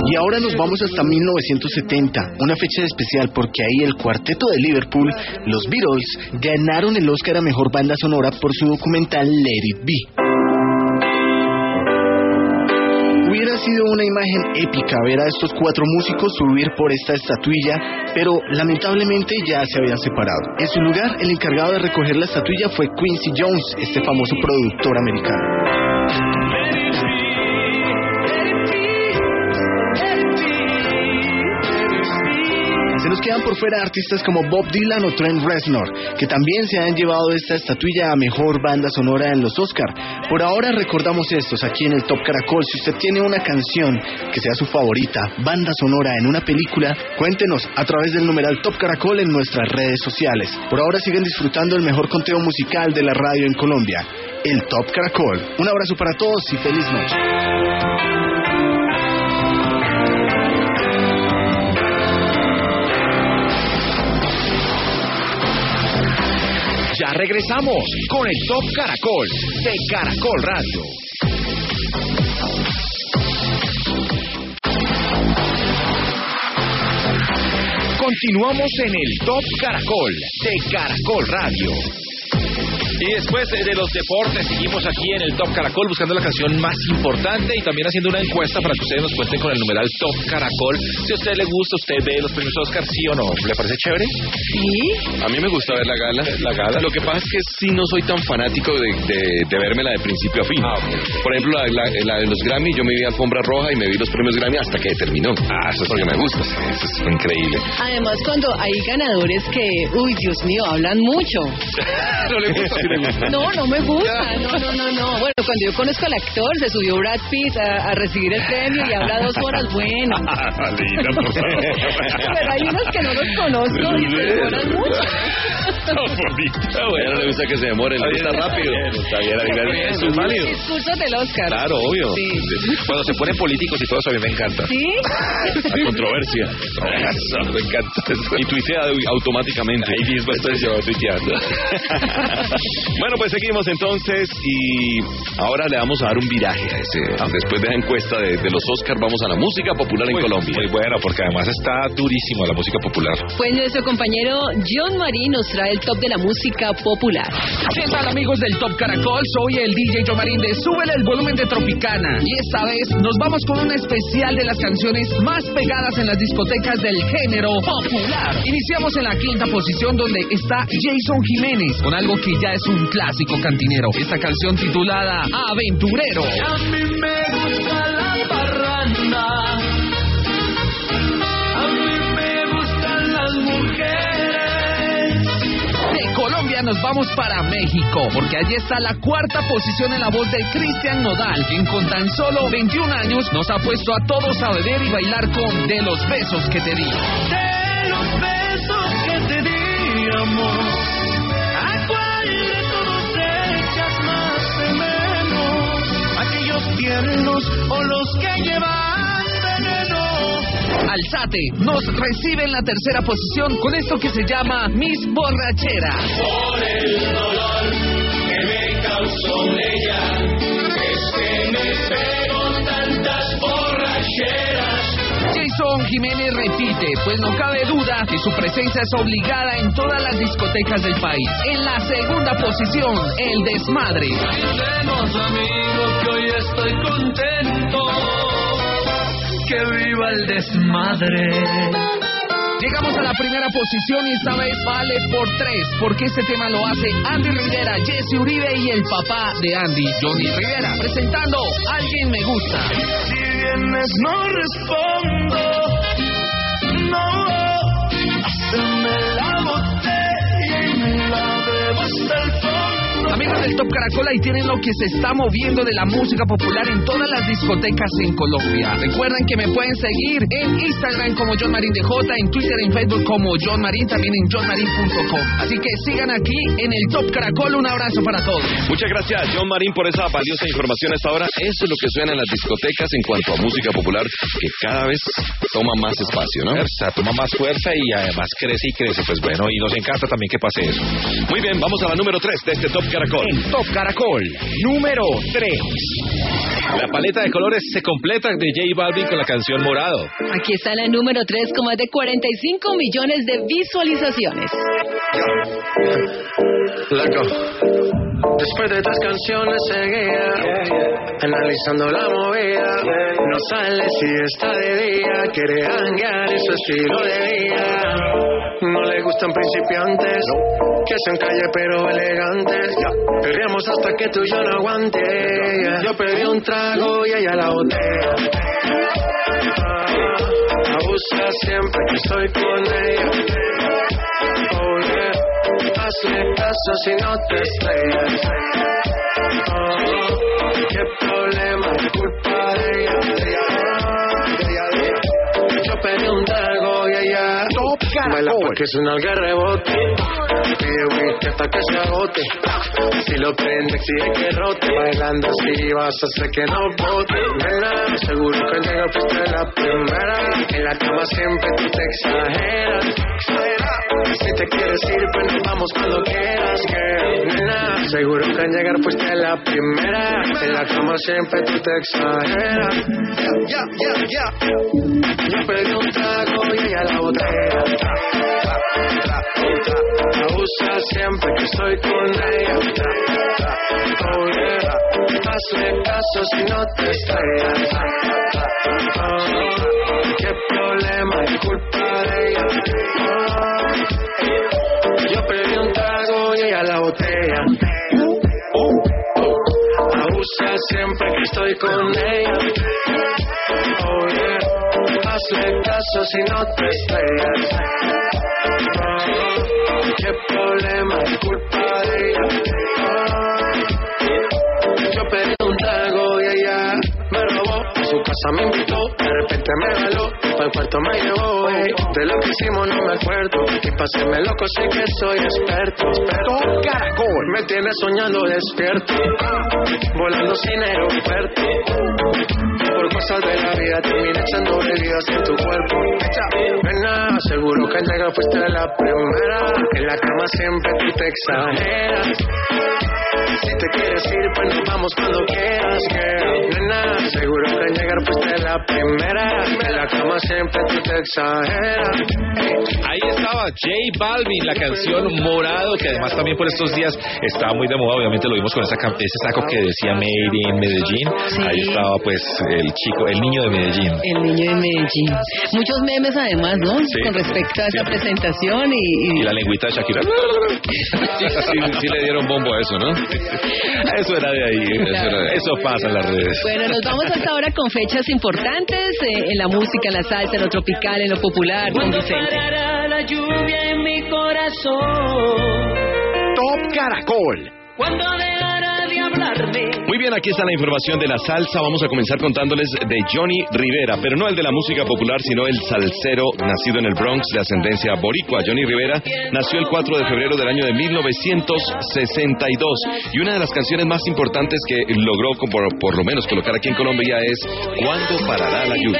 Y ahora nos vamos hasta 1970, una fecha especial porque ahí el cuarteto de Liverpool, los Beatles, ganaron el Oscar a Mejor Banda Sonora por su documental Let It Be. Hubiera sido una imagen épica ver a estos cuatro músicos subir por esta estatuilla, pero lamentablemente ya se habían separado. En su lugar, el encargado de recoger la estatuilla fue Quincy Jones, este famoso productor americano. Se nos quedan por fuera artistas como Bob Dylan o Trent Reznor, que también se han llevado esta estatuilla a mejor banda sonora en los Oscar. Por ahora recordamos estos aquí en el Top Caracol. Si usted tiene una canción que sea su favorita, banda sonora en una película, cuéntenos a través del numeral Top Caracol en nuestras redes sociales. Por ahora siguen disfrutando el mejor conteo musical de la radio en Colombia, el Top Caracol. Un abrazo para todos y feliz noche. Ya regresamos con el Top Caracol de Caracol Radio. Continuamos en el Top Caracol de Caracol Radio. Y después de los deportes, seguimos aquí en el Top Caracol buscando la canción más importante y también haciendo una encuesta para que ustedes nos cuenten con el numeral Top Caracol. Si a usted le gusta, usted ve los premios Oscar, sí o no. ¿Le parece chévere? Sí. A mí me gusta ver la gala. La gala. Lo que pasa es que sí no soy tan fanático de, de, de vermela de principio a fin. Por ejemplo, la, la- la de los Grammy, yo me vi alfombra roja y me vi los premios Grammy hasta que terminó. Ah, eso es porque me gusta. Eso es increíble. Además, cuando hay ganadores que, uy, Dios mío, hablan mucho. ¿No le gusta? Sí le gusta. No, no me gusta. No, no, no, no. Bueno, cuando yo conozco al actor, se subió Brad Pitt a, a recibir el premio y habla dos horas. Bueno. Linda, por favor. Pero hay unos que no los conozco y se demoran mucho. Bueno, no le gusta que se demore, le gusta rápido. Está bien, está bien, es válido. Discursos del Oscar. Claro, obvio. Sí. Cuando se ponen políticos y todo eso a mí me encanta. ¿Sí? La controversia. Eso, me encanta. Y tuitea automáticamente. Ahí mismo estoy yo tuiteando. Bueno, pues seguimos entonces y ahora le vamos a dar un viraje a ese. Después de la encuesta de, de los Oscars, vamos a la música popular en Muy- Colombia. Muy bueno, porque además está durísimo la música popular. Pues nuestro compañero John Marín nos trae el top de la música popular. ¿Qué tal amigos del Top Caracol? Soy el DJ Jomarín de Súbele el volumen de Tropicana. Y esta vez nos vamos con un especial de las canciones más pegadas en las discotecas del género popular. Iniciamos en la quinta posición donde está Jason Jiménez con algo que ya es un clásico cantinero. Esta canción titulada Aventurero. A mí me nos vamos para México, porque allí está la cuarta posición en la voz de Cristian Nodal, quien con tan solo 21 años nos ha puesto a todos a beber y bailar con De los besos que te di. De los besos que te di, amor. ¿A cuál de todos echas más? ¿Aquellos tiernos o los que Repite nos recibe en la tercera posición con esto que se llama Miss Borrachera. Por el dolor que me causó ella, es que me pego tantas borracheras. Jason Jiménez repite, pues no cabe duda que su presencia es obligada en todas las discotecas del país. En la segunda posición, el desmadre. Amigos que hoy estoy contento, que viva el desmadre. Llegamos a la primera posición y esta vez vale por tres, porque este tema lo hace Andy Rivera, Jesse Uribe y el papá de Andy, Johnny Rivera, presentando Alguien Me Gusta. Si vienes no respondo, no, haceme la botella y me la bebo hasta el. Amigos del Top Caracol, ahí tienen lo que se está moviendo de la música popular en todas las discotecas en Colombia. Recuerden que me pueden seguir en Instagram como John Marín DJ, en Twitter, en Facebook como John Marín, también en johnmarin.com. Así que sigan aquí en el Top Caracol. Un abrazo para todos. Muchas gracias, John Marín, por esa valiosa información hasta ahora. Eso es lo que suena en las discotecas en cuanto a música popular, que cada vez toma más espacio, ¿no? Fuerza, toma más fuerza y además crece y crece. Pues bueno, y nos encanta también que pase eso. Muy bien, vamos a la número 3 de este Top Caracol. En Top Caracol, número 3. La paleta de colores se completa de J Balvin con la canción Morado. Aquí está la número 3 con más de 45 millones de visualizaciones. Loco. Después de tres canciones seguía analizando la movida. No sale si está de día, quiere hanguear en su estilo de vida. No le gustan principiantes, que sean calle pero elegantes. Perreamos hasta que tú y yo no aguante. Yo pedí un trago y ella la botella. Ah, Abusa siempre que estoy con ella. Hazle caso si no te estrellas. Oh, qué problema, es culpa de ella. De ella, de ella, de ella. Yo pedí un trago baila porque su nalga rebote. Pide whisky hasta que se agote. Si lo prende exige que rote. Bailando así vas a hacer que no bote. Nena, seguro que llega fuiste la primera. En la cama siempre tú te exageras. Si te quieres ir, pues nos vamos cuando quieras, girl. Nena, seguro que al llegar fuiste la primera. En la cama siempre tú te exageras. Yo pedí un trago y ella la botella. Tra. Abusa siempre que estoy con ella. Oh yeah. Hazle caso si no te estrellas. Oh, qué problema, es culpa de ella. Oh, yo pedí un trago y ella la botella. Abusa siempre que estoy con ella. Oh yeah. Hazle caso si no te estrellas. Oh, qué problema, es culpa de ella. Yo pedí un trago y ella me robó. A su casa me invitó, de repente me jaló. Para el cuarto me llevó. ey. De lo que hicimos no me acuerdo. Y paséme loco, sé que soy experto. experto. Caracol. Me tiene soñando despierto, volando sin aeropuerto. Cosas de la vida terminé echando bebidas en tu cuerpo. Nena, seguro que al llegar fuiste la primera. En la cama siempre tú te exageras. Si te quieres ir, pues nos vamos cuando quieras, girl. Nena, seguro que al llegar fuiste la primera. En la cama siempre tú te exageras. Ahí estaba J Balvin, la canción Morado, que además también por estos días estaba muy de moda. Obviamente lo vimos con esa, ese saco que decía Made in Medellín. Ahí estaba pues el chico, el niño de Medellín. El niño de Medellín. Muchos memes además, ¿no? Sí. Con respecto a esa presentación y... y- Y la lengüita de Shakira. Sí, sí, sí le dieron bombo a eso, ¿no? Eso era de ahí. Eso, era- eso pasa en las redes. Bueno, nos vamos hasta ahora con fechas importantes eh, en la música, en la salsa, en lo tropical, en lo popular, Cuando parará la lluvia en mi corazón. Top Caracol. Cuando de. Muy bien, aquí está la información de la salsa. Vamos a comenzar contándoles de Johnny Rivera, pero no el de la música popular, sino el salsero nacido en el Bronx de ascendencia boricua. Johnny Rivera nació el 4 de febrero del año de 1962 y una de las canciones más importantes que logró por, por lo menos colocar aquí en Colombia es ¿Cuándo parará la lluvia?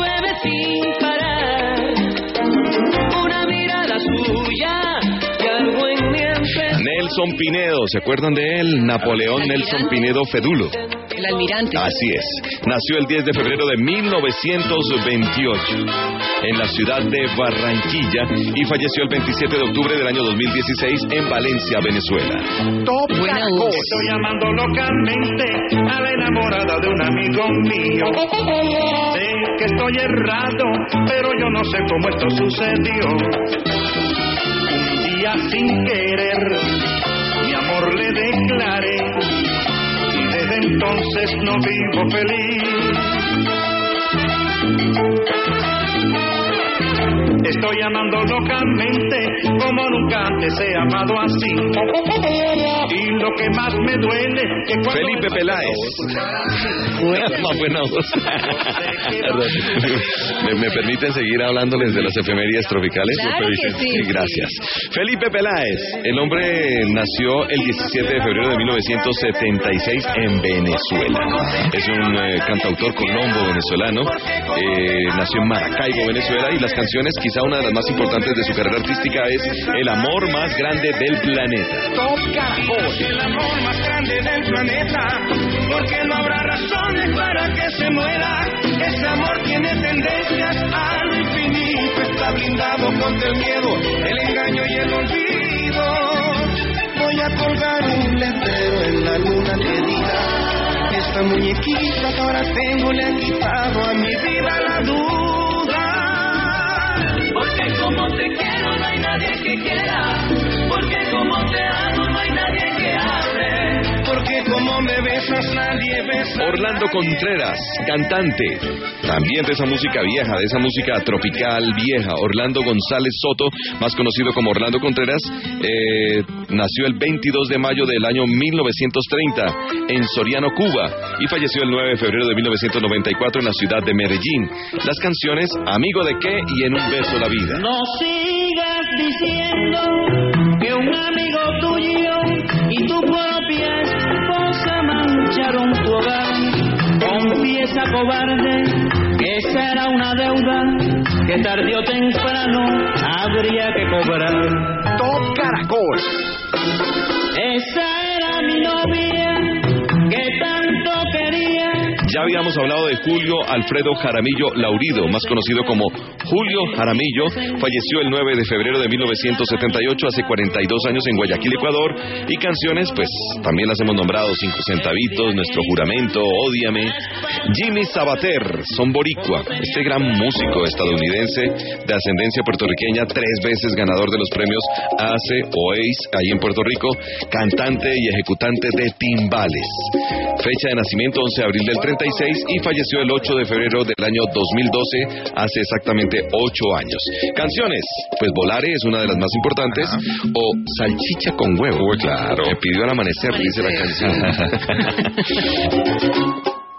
Nelson Pinedo, ¿se acuerdan de él? Napoleón Nelson Pinedo Fedulo. El almirante. Así es. Nació el 10 de febrero de 1928 en la ciudad de Barranquilla y falleció el 27 de octubre del año 2016 en Valencia, Venezuela. Buena voz. Estoy llamando locamente a la enamorada de un amigo mío. Sé que estoy errado, pero yo no sé cómo esto sucedió. Un día sin querer, amor le declaré y desde entonces no vivo feliz. Estoy amando locamente como nunca antes he amado así. Lo que más me duele que cuando Felipe Peláez. Más buena voz. ¿Me, me permiten seguir hablándoles de las efemerías tropicales? Claro que sí. Gracias. Felipe Peláez. El hombre nació el 17 de febrero de 1976 en Venezuela. Es un eh, cantautor colombo venezolano. Eh, nació en Maracaibo, Venezuela. Y las canciones, quizá una de las más importantes de su carrera artística, es El amor más grande del planeta. Es el amor más grande del planeta, porque no habrá razones para que se muera. Ese amor tiene tendencias al infinito, está blindado contra el miedo, el engaño y el olvido. Voy a colgar un letrero en la luna que diga, esta muñequita que ahora tengo le ha quitado a mi vida la duda. Porque como te quiero no hay nadie que quiera. Porque como te amo no hay nadie que como me besas nadie besa. Orlando Contreras, cantante, también de esa música vieja, de esa música tropical vieja. Orlando González Soto, más conocido como Orlando Contreras, eh, nació el 22 de mayo del año 1930 en Soriano, Cuba, y falleció el 9 de febrero de 1994 en la ciudad de Medellín. Las canciones Amigo de qué y En un beso la vida. No sigas diciendo que un amigo tuyo y tu propia mancharon tu hogar. Confiesa, cobarde, que esa era una deuda que tarde o temprano habría que cobrar. Top Caracol. Habíamos hablado de Julio Alfredo Jaramillo Laurido, más conocido como Julio Jaramillo, falleció el 9 de febrero de 1978, hace 42 años en Guayaquil, Ecuador, y canciones, pues también las hemos nombrado, Cinco Centavitos, Nuestro Juramento, Ódiame. Jimmy Sabater, son boricua, este gran músico estadounidense de ascendencia puertorriqueña, tres veces ganador de los premios ACE o ACE, ahí en Puerto Rico, cantante y ejecutante de timbales. Fecha de nacimiento 11 de abril del 36 y falleció el 8 de febrero del año 2012, hace exactamente 8 años. Canciones, pues Volare es una de las más importantes, o Salchicha con huevo. claro. Me pidió al amanecer, dice la canción.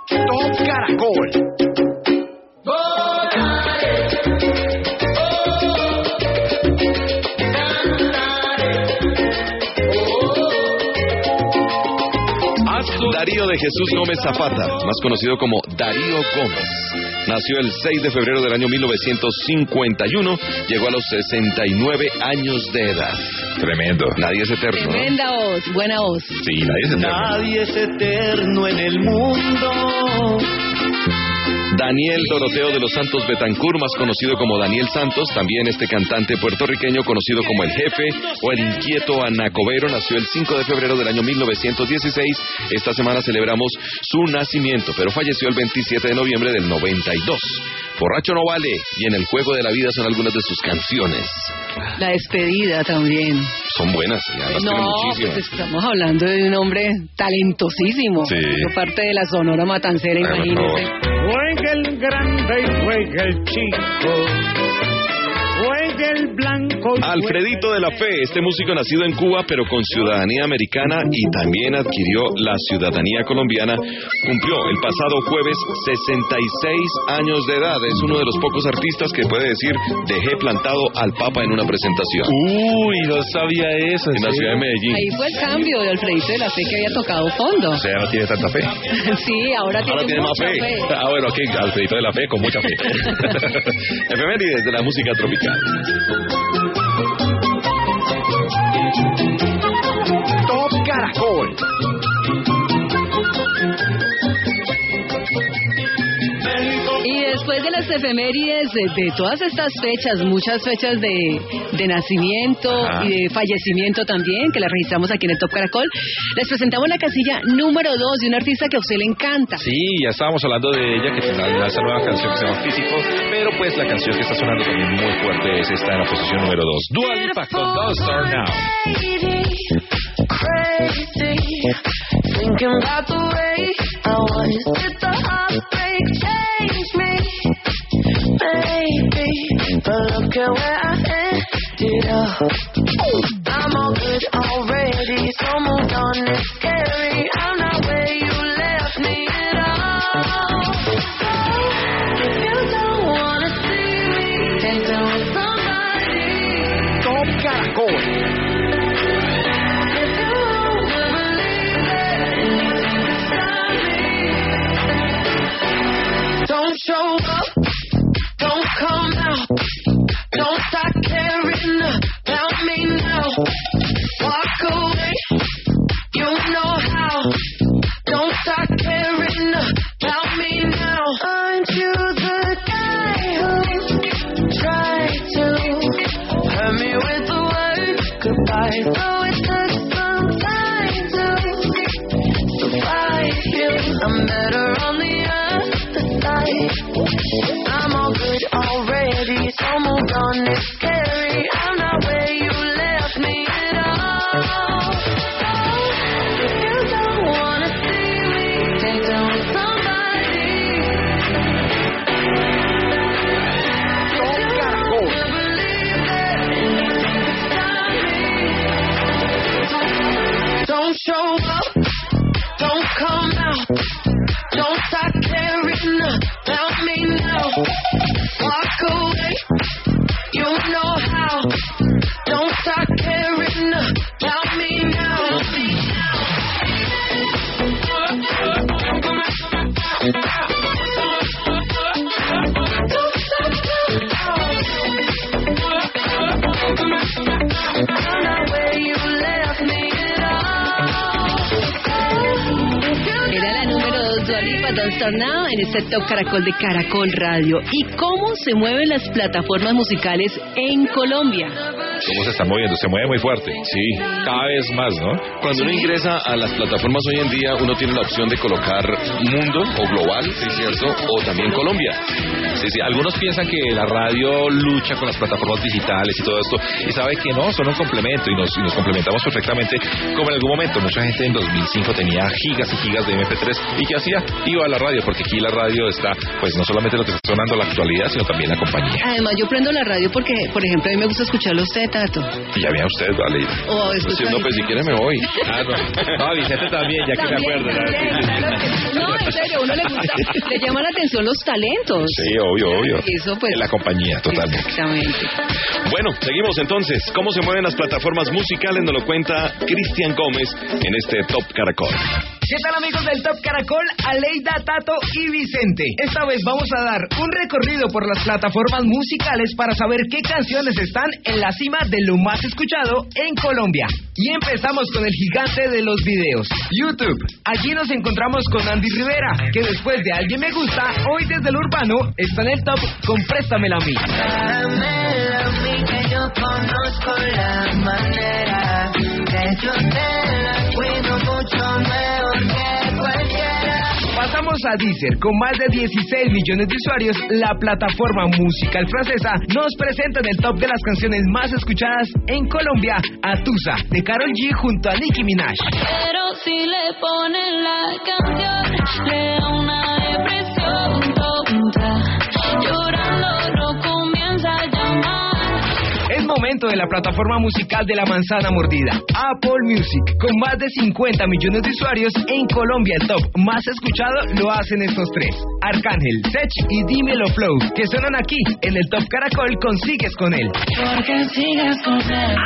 Top Caracol. De Jesús Gómez Zapata, más conocido como Darío Gómez. Nació el 6 de febrero del año 1951, llegó a los 69 años de edad. Tremendo. Nadie es eterno. ¿no? Tremenda voz, buena voz. Sí, nadie es eterno. Nadie es eterno en el mundo. Daniel Doroteo de los Santos Betancur, más conocido como Daniel Santos, también este cantante puertorriqueño conocido como El Jefe o El Inquieto Anacobero, nació el 5 de febrero del año 1916. Esta semana celebramos su nacimiento, pero falleció el 27 de noviembre del 92. Borracho no vale y en el juego de la vida son algunas de sus canciones. La despedida también. Son buenas, No, muchísimas. pues estamos hablando de un hombre talentosísimo. Sí. Parte de la Sonora Matancera, imagínese. Juega el grande y juega el chico. Alfredito de la Fe, este músico nacido en Cuba pero con ciudadanía americana y también adquirió la ciudadanía colombiana, cumplió el pasado jueves 66 años de edad. Es uno de los pocos artistas que puede decir dejé plantado al Papa en una presentación. Uy, no sabía eso. En la ¿sí? ciudad de Medellín. Ahí fue el cambio de Alfredito de la Fe que había tocado fondo. O sea, no tiene tanta fe. Sí, ahora tiene, Ahora tiene más mucha fe. Ah, bueno, aquí Alfredito de la Fe con mucha fe. Efemérides de la música tropical. Top Caracol. Las efemérides de, de todas estas fechas, muchas fechas de, de nacimiento Ajá. y de fallecimiento también, que las registramos aquí en el Top Caracol, les presentamos la casilla número 2 de un artista que a usted le encanta. Sí, ya estábamos hablando de ella, que tendrá esa nueva canción que se llama Físico, pero pues la canción que está sonando también muy fuerte es esta en la posición número 2. Dua Lipa con Don't Start Now. Maybe, but look at where I ended up. I'm all good already, so moved on. It's scary. En este Top Caracol de Caracol Radio. ¿Y cómo se mueven las plataformas musicales en Colombia? ¿Cómo se está moviendo? Se mueve muy fuerte. Sí, cada vez más, ¿no? Cuando uno ingresa a las plataformas hoy en día, uno tiene la opción de colocar mundo o global, ¿sí es cierto? O también Colombia. Algunos piensan que la radio lucha con las plataformas digitales y todo esto, y sabe que no, son un complemento y nos, y nos complementamos perfectamente, como en algún momento mucha gente en 2005 tenía gigas y gigas de MP3 y ¿qué hacía? Iba a la radio, porque aquí la radio está, pues no solamente lo que está sonando la actualidad, sino también la compañía. Además, yo prendo la radio porque, por ejemplo, a mí me gusta escucharlo a usted, Tato. Y ya vea usted, vale. O Sí, escuchar- no, pues si quiere me voy. Ah, no. No, Vicente también, ya que También, acuerda. también, que- No, en serio, uno le gusta, le llama la atención los talentos. Sí, obvio, obvio. Eso, pues. En la compañía, totalmente. Exactamente. Bueno, seguimos entonces. ¿Cómo se mueven las plataformas musicales? Nos lo cuenta Cristian Gómez en este Top Caracol. ¿Qué tal amigos del Top Caracol? Aleida, Tato y Vicente. Esta vez vamos a dar un recorrido por las plataformas musicales para saber qué canciones están en la cima de lo más escuchado en Colombia. Y empezamos con el gigante de los videos, YouTube. Allí nos encontramos con Andy Rivera, que después de Alguien Me Gusta, hoy desde el urbano está en el top con Préstamela a mí. Dámela a mí que yo conozco la manera que yo te la cuido mucho mejor que cualquiera. Pasamos a Deezer, con más de 16 millones de usuarios, la plataforma musical francesa nos presenta en el top de las canciones más escuchadas en Colombia a Tusa, de Karol G junto a Nicki Minaj. Pero si le ponen la canción, le de la plataforma musical de la manzana mordida, Apple Music. Con más de 50 millones de usuarios, en Colombia el top más escuchado lo hacen estos tres. Arcángel, Sech y Dímelo Flow, que suenan aquí en el Top Caracol Consigues con él. Porque sigues con él.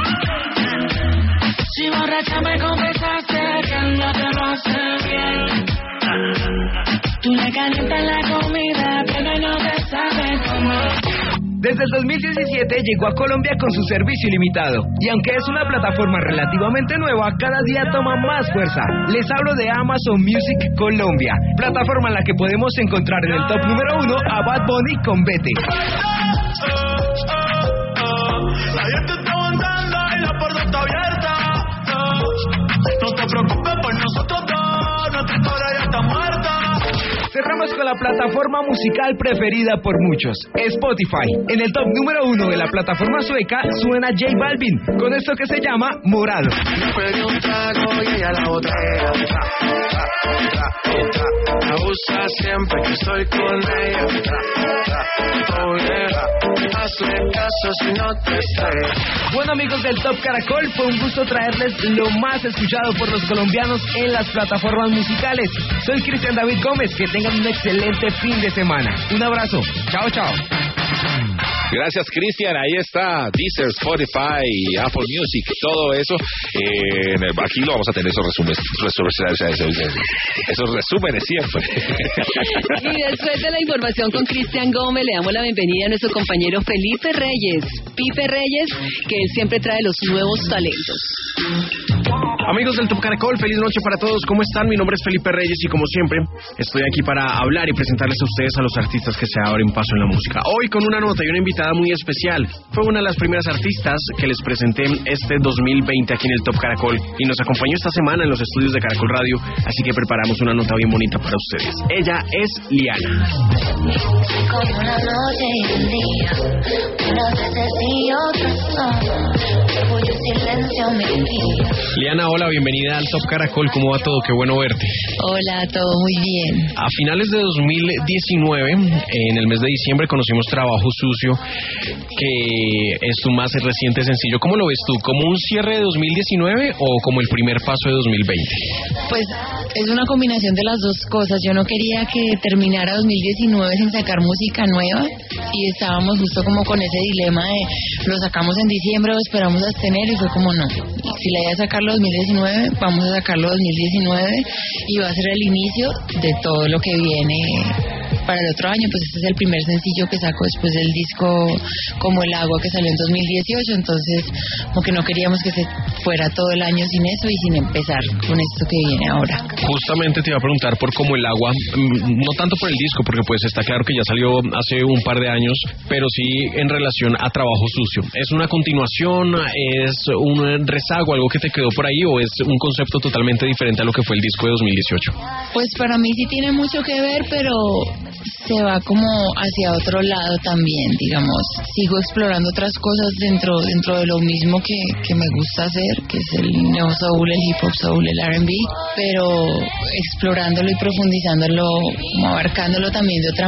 Desde el 2017 llegó a Colombia con su servicio ilimitado y aunque es una plataforma relativamente nueva, cada día toma más fuerza. Les hablo de Amazon Music Colombia, plataforma en la que podemos encontrar en el top número uno a Bad Bunny con Vete. No te preocupes por nosotros dos, nuestra historia ya está. Cerramos con la plataforma musical preferida por muchos, Spotify. En el top número uno de la plataforma sueca suena J Balvin, con esto que se llama Morado. Abusa siempre que estoy con ella. Hazle caso si no te. Bueno amigos del Top Caracol, fue un gusto traerles lo más escuchado por los colombianos en las plataformas musicales. Soy Cristian David Gómez, que tengan un excelente fin de semana. Un abrazo, chao chao. Gracias, Cristian. Ahí está Deezer, Spotify, Apple Music, todo eso. Eh, aquí lo vamos a tener esos resúmenes, resúmenes, esos resúmenes siempre. Y después de la información con Cristian Gómez, le damos la bienvenida a nuestro compañero Felipe Reyes. Pipe Reyes, que él siempre trae los nuevos talentos. Amigos del Top Caracol, feliz noche para todos. ¿Cómo están? Mi nombre es Felipe Reyes y como siempre estoy aquí para hablar y presentarles a ustedes a los artistas que se abren paso en la música. Hoy con una nota y una invitada muy especial. Fue una de las primeras artistas que les presenté este 2020 aquí en el Top Caracol y nos acompañó esta semana en los estudios de Caracol Radio, así que preparamos una nota bien bonita para ustedes. Ella es Liana. Como una noche y un día, silencio. Liana, hola, bienvenida al Top Caracol. ¿Cómo va todo? Qué bueno verte. Hola, todo muy bien. A finales de 2019, en el mes de diciembre, conocimos Trabajo Sucio, que es tu más reciente sencillo. ¿Cómo lo ves tú? ¿Como un cierre de 2019 o como el primer paso de 2020? Pues es una combinación de las dos cosas. Yo no quería que terminara 2019 sin sacar música nueva y estábamos justo como con ese dilema de lo sacamos en diciembre o esperamos a tener y fue como no. Si la idea es sacarlo 2019, vamos a sacarlo 2019 y va a ser el inicio de todo lo que viene para el otro año, pues este es el primer sencillo que saco después del disco Como el agua que salió en 2018, entonces como que no queríamos que se fuera todo el año sin eso y sin empezar con esto que viene ahora. Justamente te iba a preguntar por Como el agua, mm, no tanto por el disco, porque pues está claro que ya salió hace un par de años, pero sí en relación a Trabajo Sucio. ¿Es una continuación, es un rezago, algo que te quedó por ahí o es un concepto totalmente diferente a lo que fue el disco de 2018? Pues para mí sí tiene mucho que ver, pero se va como hacia otro lado también, digamos. Sigo explorando otras cosas dentro dentro de lo mismo que, que me gusta hacer, que es el neo soul, el hip hop soul, el R&B, pero explorándolo y profundizándolo, como abarcándolo también de otra